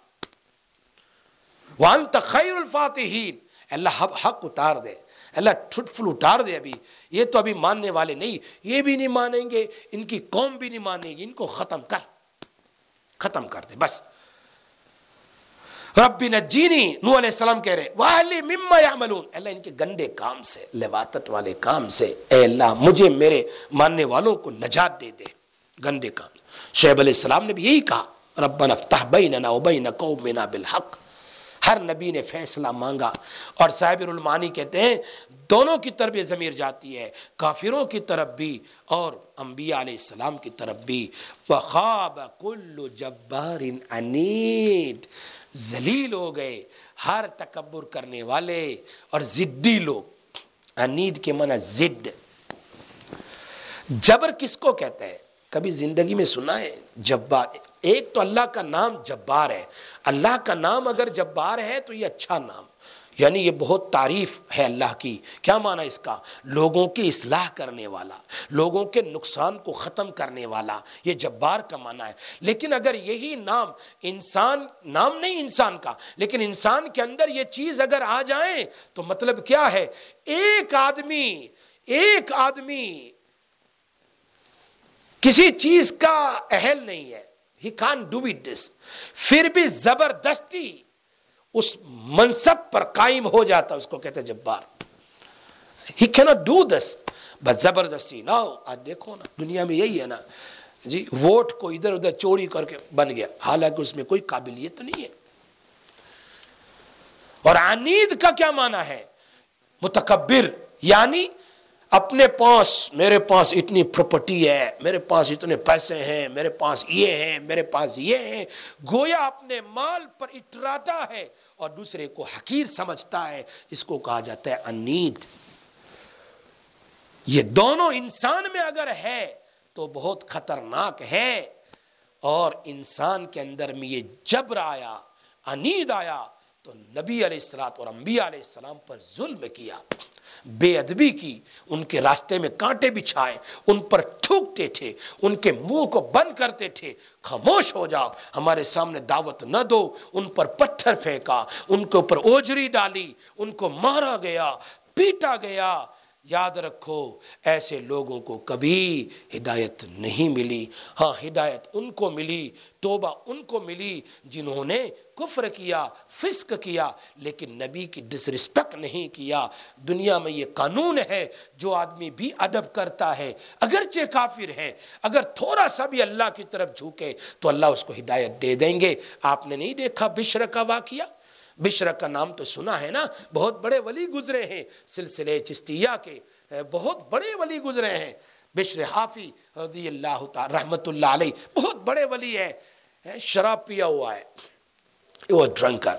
وانت خیر الفاتحین۔ اللہ حق اتار دے۔ اللہ، ٹھٹ فل اتار دے ابھی۔ یہ تو ابھی ماننے والے نہیں، یہ بھی نہیں مانیں گے۔ ان کی قوم بھی نہیں مانے گی، ان کو ختم کر۔ ختم کر دے، بس۔ رب نجینی نو علیہ السلام کہہ رہے وَأَهْلِ مما یعملون۔ اللہ ان کے گندے کام سے لواتت والے کام سے، اے اللہ، مجھے میرے ماننے والوں کو نجات دے دے۔ گندے کام۔ شعیب علیہ السلام نے بھی یہی کہا، ربنا افتح بیننا و بین قومنا بالحق۔ ہر نبی نے فیصلہ مانگا اور صاحب المانی کہتے ہیں دونوں کی طرف یہ ضمیر جاتی ہے، کافروں کی طرف بھی اور انبیاء علیہ السلام کی طرف بھی۔ وخاب کل جبار انید ذلیل ہو گئے ہر تکبر کرنے والے اور زدی لوگ۔ انید کے منع زد۔ جبر کس کو کہتا ہے کبھی زندگی میں سنا ہے؟ جبار۔ ایک تو اللہ کا نام جبار ہے۔ اللہ کا نام اگر جبار ہے تو یہ اچھا نام یعنی یہ بہت تعریف ہے اللہ کی۔ کیا معنی اس کا؟ لوگوں کی اصلاح کرنے والا، لوگوں کے نقصان کو ختم کرنے والا، یہ جبار کا معنی ہے۔ لیکن اگر یہی نام انسان، نام نہیں انسان کا، لیکن انسان کے اندر یہ چیز اگر آ جائیں تو مطلب کیا ہے؟ ایک آدمی ایک آدمی کسی چیز کا اہل نہیں ہے۔ ہی کان ڈو اٹ دس پھر بھی زبردستی اس منصب پر قائم ہو جاتا، اس کو کہتے جبار۔ ہی کینٹ ڈو دس بس زبردستی، نہ آج دیکھو نا، دنیا میں یہی ہے نا۔ جی ووٹ کو ادھر ادھر چوری کر کے بن گیا۔ حالانکہ اس میں کوئی قابلیت تو نہیں ہے۔ اور عنید کا کیا معنی ہے؟ متکبر یعنی اپنے پاس، میرے پاس اتنی پراپرٹی ہے، میرے پاس اتنے پیسے ہیں، میرے پاس یہ ہیں، میرے پاس یہ ہیں۔ گویا اپنے مال پر اتراتا ہے اور دوسرے کو حقیر سمجھتا ہے۔ اس کو کہا جاتا ہے انید یہ دونوں انسان میں اگر ہے تو بہت خطرناک ہے۔ اور انسان کے اندر میں یہ جبر آیا انید آیا۔ تو نبی علیہ السلام اور انبیاء علیہ السلام پر ظلم کیا، بے ادبی کی، ان کے راستے میں کانٹے بچھائے، ان پر تھوکتے تھے، ان کے منہ کو بند کرتے تھے، خاموش ہو جاؤ، ہمارے سامنے دعوت نہ دو، ان پر پتھر پھینکا، ان کے اوپر اوجری ڈالی، ان کو مارا گیا، پیٹا گیا یاد رکھو، ایسے لوگوں کو کبھی ہدایت نہیں ملی۔ ہاں ہدایت ان کو ملی، توبہ ان کو ملی جنہوں نے کفر کیا، فسق کیا، لیکن نبی کی ڈس رسپیکٹ نہیں کیا۔ دنیا میں یہ قانون ہے، جو آدمی بھی ادب کرتا ہے، اگرچہ کافر ہے، اگر تھوڑا سا بھی اللہ کی طرف جھوکے تو اللہ اس کو ہدایت دے دیں گے۔ آپ نے نہیں دیکھا بشر کا واقعہ؟ بشر کا نام تو سنا ہے نا، بہت بڑے ولی گزرے ہیں، سلسلے چستیہ کے بہت بڑے ولی گزرے ہیں۔ بشر حافی رضی اللہ تعالی، رحمت اللہ علیہ، بہت بڑے ولی ہے۔ شراب پیا ہوا ہے۔ وہ ڈرنکر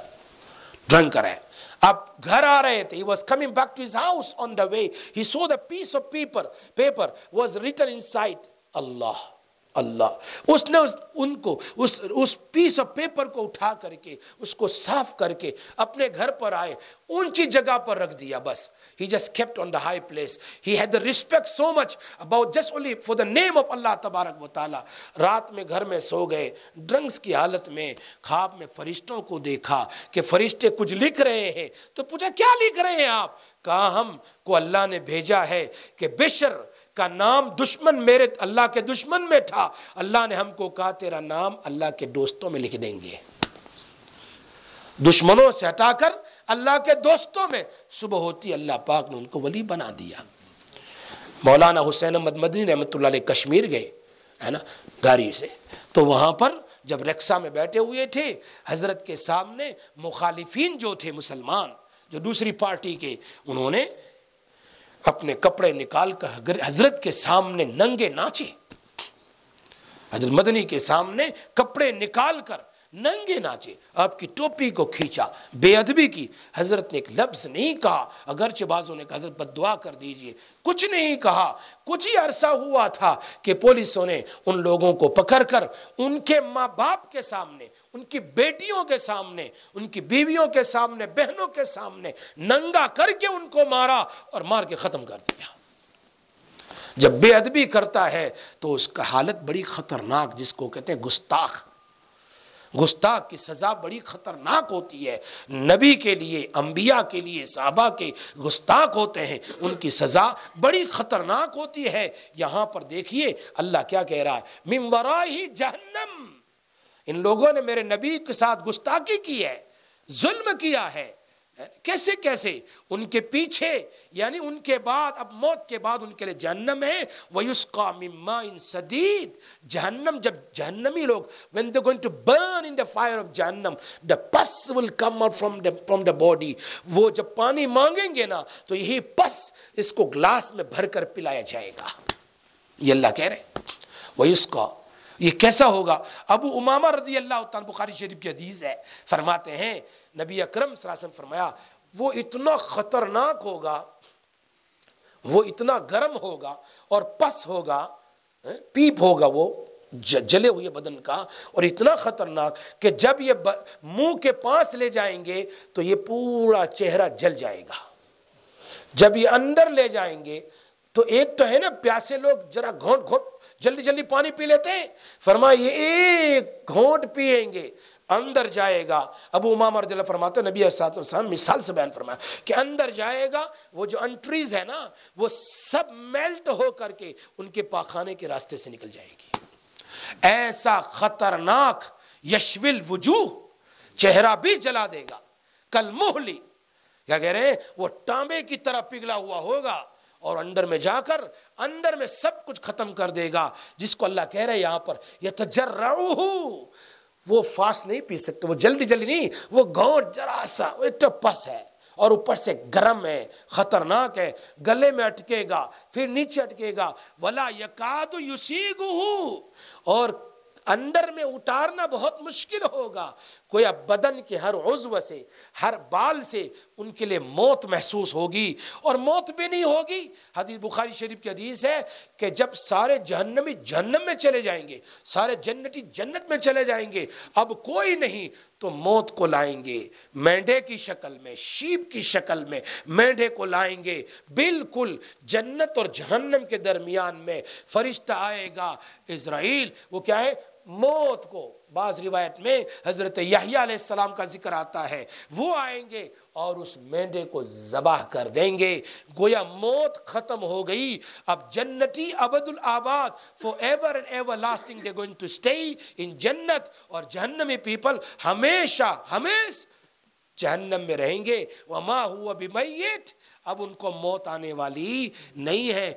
ڈرنکر ہے۔ اب گھر آ رہے تھے، he was coming back to his house on the way. He saw the piece of paper paper was written inside Allah اللہ۔ اس نے ان کو اس اس پیس آف پیپر کو اٹھا کر کے، اس کو صاف کر کے اپنے گھر پر آئے، اونچی جگہ پر رکھ دیا، بس۔ He just kept on the high place he had the respect so much about just only for the name of Allah تبارک و تعالیٰ۔ رات میں گھر میں سو گئے۔ ڈرنکس کی حالت میں خواب میں فرشتوں کو دیکھا کہ فرشتے کچھ لکھ رہے ہیں۔ تو پوچھا، کیا لکھ رہے ہیں آپ؟ کہا، ہم کو اللہ نے بھیجا ہے کہ بشر کا نام دشمن میرے اللہ کے دشمن میں تھا۔ اللہ نے ہم کو کہا، تیرا نام اللہ کے دوستوں میں لکھ دیں گے۔ دشمنوں سے ہٹا کر اللہ کے دوستوں میں۔ صبح ہوتی اللہ پاک نے ان کو ولی بنا دیا۔ مولانا حسین احمد مدنی رحمۃ اللہ علیہ کشمیر گئے، ہے نا، گاڑی سے۔ تو وہاں پر جب رکسا میں بیٹھے ہوئے تھے، حضرت کے سامنے مخالفین جو تھے مسلمان، جو دوسری پارٹی کے، انہوں نے اپنے کپڑے نکال کر حضرت کے سامنے ننگے ناچے۔ حضرت مدنی کے سامنے کپڑے نکال کر ننگے ناچے، آپ کی ٹوپی کو کھینچا، بے ادبی کی۔ حضرت نے ایک لفظ نہیں کہا، اگرچہ بازوں نے کہا، حضرت بد دعا کر دیجیے۔ کچھ نہیں کہا، کچھ ہی عرصہ ہوا تھا کہ پولیسوں نے ان لوگوں کو پکڑ کر ان کے ماں باپ کے سامنے، ان کی بیٹیوں کے سامنے، ان کی بیویوں کے سامنے، بہنوں کے سامنے ننگا کر کے ان کو مارا اور مار کے ختم کر دیا۔ جب بے ادبی کرتا ہے تو اس کا حالت بڑی خطرناک، جس کو کہتے ہیں گستاخ۔ گستاخ کی سزا بڑی خطرناک ہوتی ہے۔ نبی کے لیے، انبیاء کے لیے، صحابہ کے گستاخ ہوتے ہیں۔ ان کی سزا بڑی خطرناک ہوتی ہے۔ یہاں پر دیکھیے، اللہ کیا کہہ رہا ہے؟ ممبراہی جہنم ان لوگوں نے میرے نبی کے ساتھ گستاخی کی ہے، ظلم کیا ہے۔ کیسے کیسے؟ ان کے پیچھے یعنی ان کے بعد اب موت کے بعد ان کے لیے جہنم ہے۔ وَيُسْقَى مِمَّا إِن سَدِيد۔ جہنم جب جہنمی لوگ when they're going to burn in the fire of جہنم the pus will come out from the, from the body وہ جب پانی مانگیں گے نا تو یہی پس اس کو گلاس میں بھر کر پلایا جائے گا۔ یہ اللہ کہہ رہے وَيُسْقَى یہ کیسا ہوگا؟ ابو امامہ رضی اللہ تعالیٰ بخاری شریف کی حدیث ہے، فرماتے ہیں، نبی اکرم صلی اللہ علیہ وسلم فرمایا، وہ اتنا خطرناک ہوگا، وہ اتنا گرم ہوگا اور پس ہوگا ہاں، پیپ ہوگا وہ جلے ہوئے بدن کا، اور اتنا خطرناک کہ جب یہ منہ کے پاس لے جائیں گے تو یہ پورا چہرہ جل جائے گا۔ جب یہ اندر لے جائیں گے تو ایک تو ہے نا، پیاسے لوگ ذرا گھونٹ گھونٹ جلدی جلدی پانی پی لیتے ہیں۔ فرمایا، یہ ایک گھونٹ پیئیں گے، اندر جائے گا۔ ابو امام رضی اللہ فرماتے نبی السلام مثال سے بیان فرمایا کہ اندر جائے گا، وہ جو انٹریز ہے نا، وہ سب میلٹ ہو کر کے ان کے پاخانے کے راستے سے نکل جائے گی۔ ایسا خطرناک یشول وجوہ چہرہ بھی جلا دے گا۔ کل محلی کیا کہہ رہے ہیں، وہ ٹانبے کی طرح پگھلا ہوا ہوگا۔ اور اندر میں جا کر اندر میں سب کچھ ختم کر دے گا۔ جس کو اللہ کہہ رہے ہیں یہاں پر یہ تجرعوہ وہ فاسٹ نہیں پی سکتے، وہ جلدی جلدی نہیں، وہ گاؤں جرا سا تو پس ہے اور اوپر سے گرم ہے، خطرناک ہے، گلے میں اٹکے گا، پھر نیچے اٹکے گا۔ ولا یکاد یسیگہ اور اندر میں اتارنا بہت مشکل ہوگا۔ کوئی اب بدن کے ہر عضو سے، ہر بال سے ان کے لیے موت محسوس ہوگی اور موت بھی نہیں ہوگی۔ حدیث بخاری شریف کی حدیث ہے کہ جب سارے جہنمی جہنم میں چلے جائیں گے، سارے جنتی جنت میں چلے جائیں گے، اب کوئی نہیں تو موت کو لائیں گے۔ مینڈے کی شکل میں شیپ کی شکل میں مینڈے کو لائیں گے۔ بالکل جنت اور جہنم کے درمیان میں فرشتہ آئے گا۔ اسرائیل، وہ کیا ہے؟ موت کو بعض روایت میں حضرت یحییٰ علیہ السلام کا ذکر آتا ہے۔ وہ آئیں گے اور اس مینڈے کو ذبح کر دیں گے۔ گویا موت ختم ہو گئی۔ اب جنتی عبد العباد forever and everlasting they going to stay in جنت اور جہنمی پیپل ہمیشہ، ہمیش جہنم میں رہیں گے۔ وما ہوا بمیت۔ اب ان کو موت آنے والی نہیں ہے۔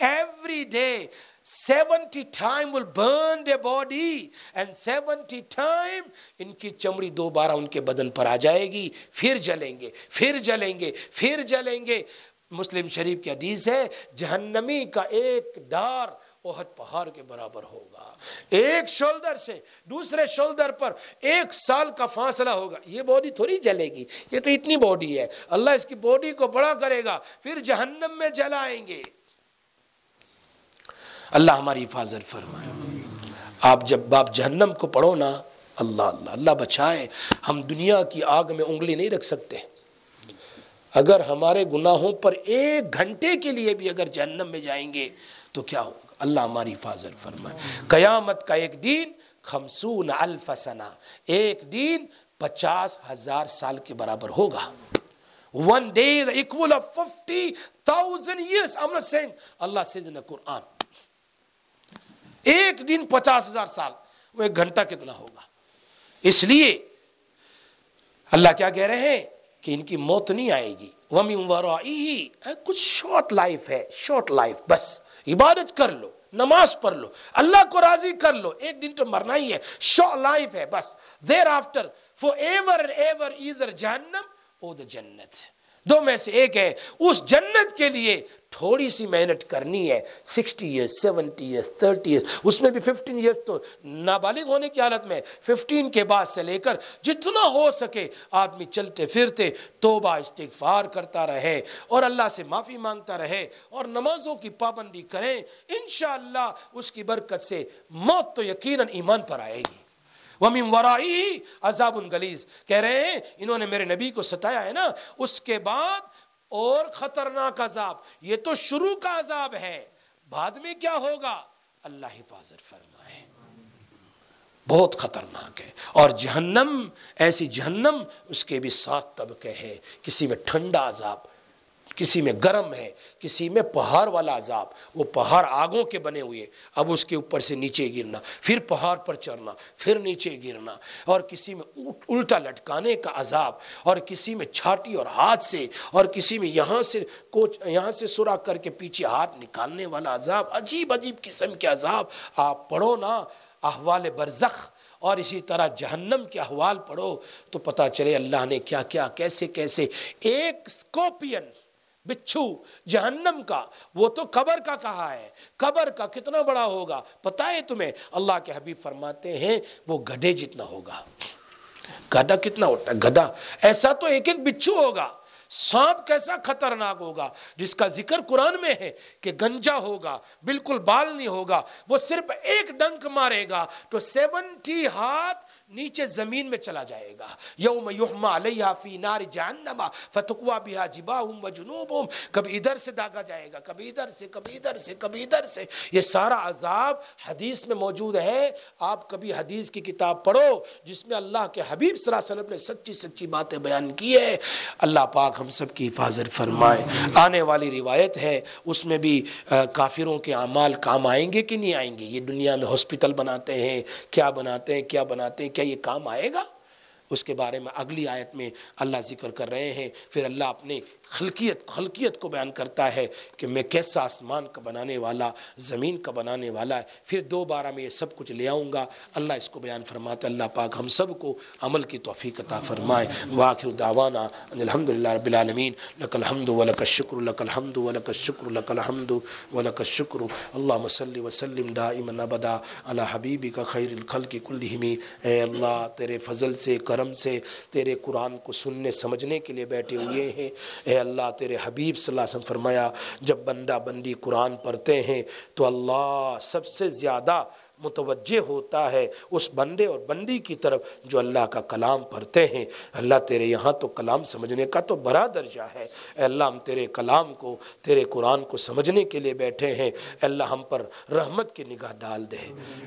Every day seventy time will burn the body and seventy time ان کی چمڑی دوبارہ ان کے بدن پر آ جائے گی پھر جلیں گے پھر جلیں گے پھر جلیں گے مسلم شریف کی حدیث ہے جہنمی کا ایک ڈار اوہد پہاڑ کے برابر ہوگا ایک شولڈر سے دوسرے شولڈر پر ایک سال کا فاصلہ ہوگا یہ باڈی تھوڑی جلے گی یہ تو اتنی باڈی ہے اللہ اس کی باڈی کو بڑا کرے گا پھر جہنم میں جلائیں گے اللہ ہماری حفاظت فرمائے۔ آپ جب باپ جہنم کو پڑھو نا، اللہ اللہ اللہ بچائے۔ ہم دنیا کی آگ میں انگلی نہیں رکھ سکتے۔ اگر ہمارے گناہوں پر ایک گھنٹے کے لیے بھی اگر جہنم میں جائیں گے، تو کیا ہوگا؟ اللہ ہماری حفاظت فرمائے۔ قیامت کا ایک دن خمسون الف سنہ۔ ایک دن پچاس ہزار سال کے برابر ہوگا۔ One day equal of fifty thousand years Allah سے قرآن۔ ایک دن پچاس ہزار سال، وہ ایک گھنٹہ کتنا ہوگا؟ اس لیے اللہ کیا کہہ رہے ہیں کہ ان کی موت نہیں آئے گی۔ کچھ شارٹ لائف ہے شارٹ لائف بس عبادت کر لو، نماز پڑھ لو، اللہ کو راضی کر لو، ایک دن تو مرنا ہی ہے شارٹ لائف ہے، بس۔ Thereafter forever ever either جہنم او دا جنت۔ دو میں سے ایک ہے، اس جنت کے لیے تھوڑی سی محنت کرنی ہے۔ Sixty years seventy years thirty years اس میں بھی ففٹین ایئرس تو نابالغ ہونے کی حالت میں ففٹین کے بعد سے لے کر جتنا ہو سکے آدمی چلتے پھرتے توبہ، استغفار کرتا رہے اور اللہ سے معافی مانگتا رہے اور نمازوں کی پابندی کریں، انشاءاللہ اس کی برکت سے موت تو یقیناً ایمان پر آئے گی۔ وَمِن وَرَائِهِ عذاب گلیز۔ کہہ رہے ہیں، انہوں نے میرے نبی کو ستایا ہے نا، اس کے بعد اور خطرناک عذاب۔ یہ تو شروع کا عذاب ہے، بعد میں کیا ہوگا؟ اللہ حفاظت فرمائے۔ بہت خطرناک ہے۔ اور جہنم، ایسی جہنم، اس کے بھی سات طبقے ہیں۔ کسی میں ٹھنڈا عذاب کسی میں گرم ہے، کسی میں پہاڑ والا عذاب، وہ پہاڑ آگوں کے بنے ہوئے، اب اس کے اوپر سے نیچے گرنا، پھر پہاڑ پر چڑھنا، پھر نیچے گرنا، اور کسی میں الٹا لٹکانے کا عذاب، اور کسی میں چھاٹی اور ہاتھ سے، اور کسی میں یہاں سے کوچ، یہاں سے سرا کر کے پیچھے ہاتھ نکالنے والا عذاب، عجیب عجیب قسم کے عذاب، آپ پڑھو نا احوال برزخ، اور اسی طرح جہنم کے احوال پڑھو، تو پتہ چلے اللہ نے کیا کیا، کیسے کیسے، ایک سکوپین بچھو، جہنم کا، وہ تو قبر کا کہا ہے۔ قبر کا کتنا بڑا ہوگا؟ پتا ہے تمہیں؟ اللہ کے حبیب فرماتے ہیں، وہ گدھے جتنا ہوگا۔ گدھا کتنا ہوتا ہے؟ گدھا ایسا تو ایک ایک بچھو ہوگا۔ سانپ کیسا خطرناک ہوگا؟ جس کا ذکر قرآن میں ہے کہ گنجا ہوگا، بالکل بال نہیں ہوگا، وہ صرف ایک ڈنک مارے گا تو سیونٹی ہاتھ نیچے زمین میں چلا جائے گا۔ یوم یحما علیہ فی نار جہنم فتقوا بها جباہم و کبھی ادھر سے داگا جائے گا، کبھی ادھر سے، کبھی ادھر سے، کبھی ادھر سے۔ یہ سارا عذاب حدیث میں موجود ہے۔ آپ کبھی حدیث کی کتاب پڑھو، جس میں اللہ کے حبیب صلی اللہ علیہ وسلم نے سچی سچی باتیں بیان کی ہے اللہ پاک ہم سب کی حفاظت فرمائے۔ آنے والی روایت ہے، اس میں بھی کافروں کے اعمال کام آئیں گے کہ نہیں آئیں گے؟ یہ دنیا میں ہسپتال بناتے ہیں، کیا بناتے ہیں، کیا بناتے ہیں، کیا یہ کام آئے گا؟ اس کے بارے میں اگلی آیت میں اللہ ذکر کر رہے ہیں۔ پھر اللہ اپنے خلقیت خلقیت کو بیان کرتا ہے کہ میں کیسا آسمان کا بنانے والا، زمین کا بنانے والا ہے۔ پھر دو بارہ میں یہ سب کچھ لے آؤں گا۔ اللہ اس کو بیان فرماتا اللہ پاک ہم سب کو عمل کی توفیق عطا فرمائے۔ واخر دعوانا ان الحمد للہ رب العالمین۔ لک الحمد ولک الشکر، لک الحمد ولک الشکر، لک الحمد ولک الشکر۔ اللہم صلی وسلم دائما ابدا علی حبیبی کا خیر الخلق کلہمی اے اللہ، تیرے فضل سے، کرم سے، تیرے قرآن کو سننے، سمجھنے کے لیے بیٹھے ہوئے ہیں۔ اے اللہ تیرے حبیب صلی اللہ علیہ وسلم فرمایا، جب بندہ بندی قرآن پڑھتے ہیں تو اللہ سب سے زیادہ متوجہ ہوتا ہے اس بندے اور بندی کی طرف جو اللہ کا کلام پڑھتے ہیں۔ اللہ تیرے یہاں تو کلام سمجھنے کا تو بڑا درجہ ہے۔ اے اللہ، ہم تیرے کلام کو، تیرے قرآن کو سمجھنے کے لیے بیٹھے ہیں۔ اے اللہ، ہم پر رحمت کی نگاہ ڈال دے۔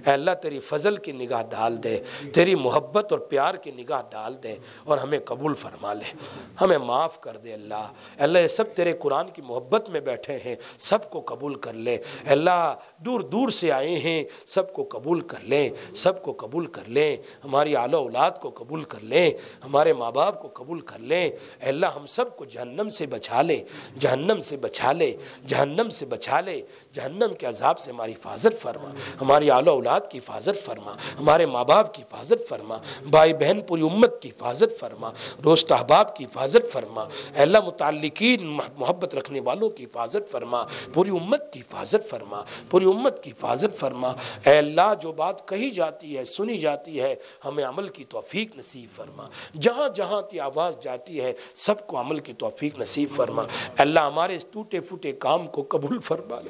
اے اللہ، تیری فضل کی نگاہ ڈال دے۔ تیری محبت اور پیار کی نگاہ ڈال دے اور ہمیں قبول فرما لے۔ ہمیں معاف کر دے اللہ۔ اے اللہ، یہ سب تیرے قرآن کی محبت میں بیٹھے ہیں۔ سب کو قبول کر لے۔ اے اللہ، دور دور سے آئے ہیں۔ سب کو کو قبول کر لیں، سب کو قبول کر لیں، ہماری اعلی اولاد کو قبول کر لیں، ہمارے ماں باپ کو قبول کر لیں۔ اے اللہ، ہم سب کو جہنم سے بچا لے، جہنم سے بچا لے، جہنم سے بچا لے۔ جہنم کے عذاب سے ہماری حفاظت فرما، ہماری اعلی اولاد کی حفاظت فرما، ہمارے ماں باپ کی حفاظت فرما، بھائی بہن پوری امت کی حفاظت فرما روست احباب کی حفاظت فرما۔ اے اللہ، متعلقین، محبت رکھنے والوں کی حفاظت فرما، پوری امت کی حفاظت فرما، پوری امت کی حفاظت فرما۔ اے اللہ اللہ جو بات کہی جاتی ہے، سنی جاتی ہے، ہمیں عمل کی توفیق نصیب فرما۔ جہاں جہاں کی آواز جاتی ہے، سب کو عمل کی توفیق نصیب فرما۔ اللہ ہمارے اس ٹوٹے پھوٹے کام کو قبول فرما لے۔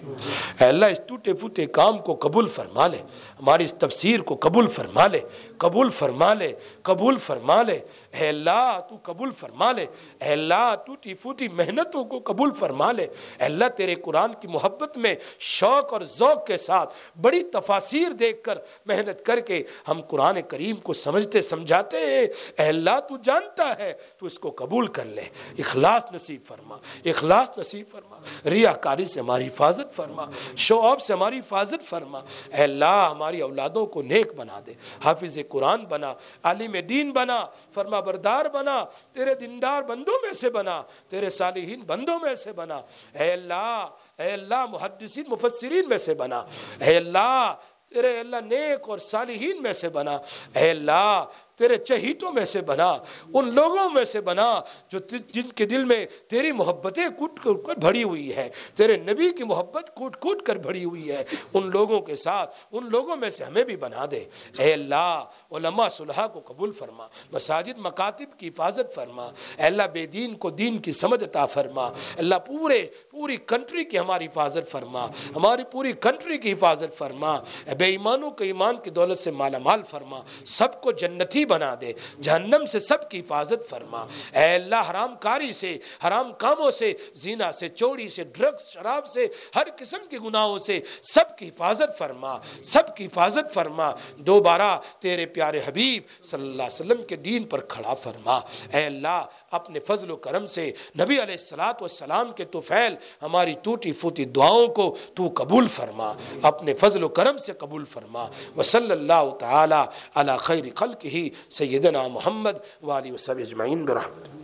اے اللہ، اس ٹوٹے پھوٹے کام کو قبول فرما لے۔ ہماری اس تفسیر کو قبول فرما لے۔ قبول فرما لے۔ قبول فرما لے۔ اے اللہ، تو قبول فرما لے۔ اے اللہ ٹوٹی پھوٹی محنتوں کو قبول فرما لے۔ اے اللہ، تیرے قرآن کی محبت میں شوق اور ذوق کے ساتھ بڑی تفاصیر دیکھ کر محنت کر کے ہم قرآن کریم کو سمجھتے سمجھاتے ہیں۔ اے اللہ، تو جانتا ہے، تو اس کو قبول کر لے۔ اخلاص نصیب فرما۔ اخلاص نصیب فرما۔ ریاکاری سے ہماری حفاظت فرما۔ شو آف سے ہماری حفاظت فرما۔ اے اللہ، ہماری اولادوں کو نیک بنا دے۔ حافظ قرآن بنا۔ عالم دین بنا۔ فرما بردار بنا، تیرے دندار بندوں میں سے بنا، تیرے صالحین بندوں میں سے بنا۔ اے اللہ اے اللہ، محدثین، مفسرین میں سے بنا۔ اے اللہ، تیرے اللہ نیک اور صالحین میں سے بنا۔ اے اللہ تیرے چہیتوں میں سے بنا، ان لوگوں میں سے بنا جو جن کے دل میں تیری محبتیں کوٹ کٹ کر بھری ہوئی ہے تیرے نبی کی محبت کوٹ کوٹ کر بھری ہوئی ہے ان لوگوں کے ساتھ، ان لوگوں میں سے ہمیں بھی بنا دے۔ اے اللہ، علماء صلحہ کو قبول فرما، مساجد مکاتب کی حفاظت فرما۔ اے اللہ، بے دین کو دین کی سمجھ عطا فرما۔ اللہ، پورے، پوری کنٹری کی ہماری حفاظت فرما۔ ہماری پوری کنٹری کی حفاظت فرما۔ بے ایمانوں کے ایمان کی دولت سے مالا مال فرما۔ سب کو جنتی بنا دے۔ جہنم سے سب کی حفاظت فرما۔ اے اللہ، حرام کاری سے، حرام کاموں سے، زینا سے، چوری سے ڈرگز شراب سے، ہر قسم کے گناہوں سے سب کی حفاظت فرما۔ سب کی حفاظت فرما۔ دوبارہ تیرے پیارے حبیب صلی اللہ علیہ وسلم کے دین پر کھڑا فرما۔ اے اللہ اپنے فضل و کرم سے نبی علیہ السلام والسلام کے تو فیل ہماری ٹوٹی پھوٹی دعاؤں کو تو قبول فرما، اپنے فضل و کرم سے قبول فرما۔ وصلی اللہ تعالی علی خیر خلق ہی سیدنا محمد والی وسب اجمعین برحمت۔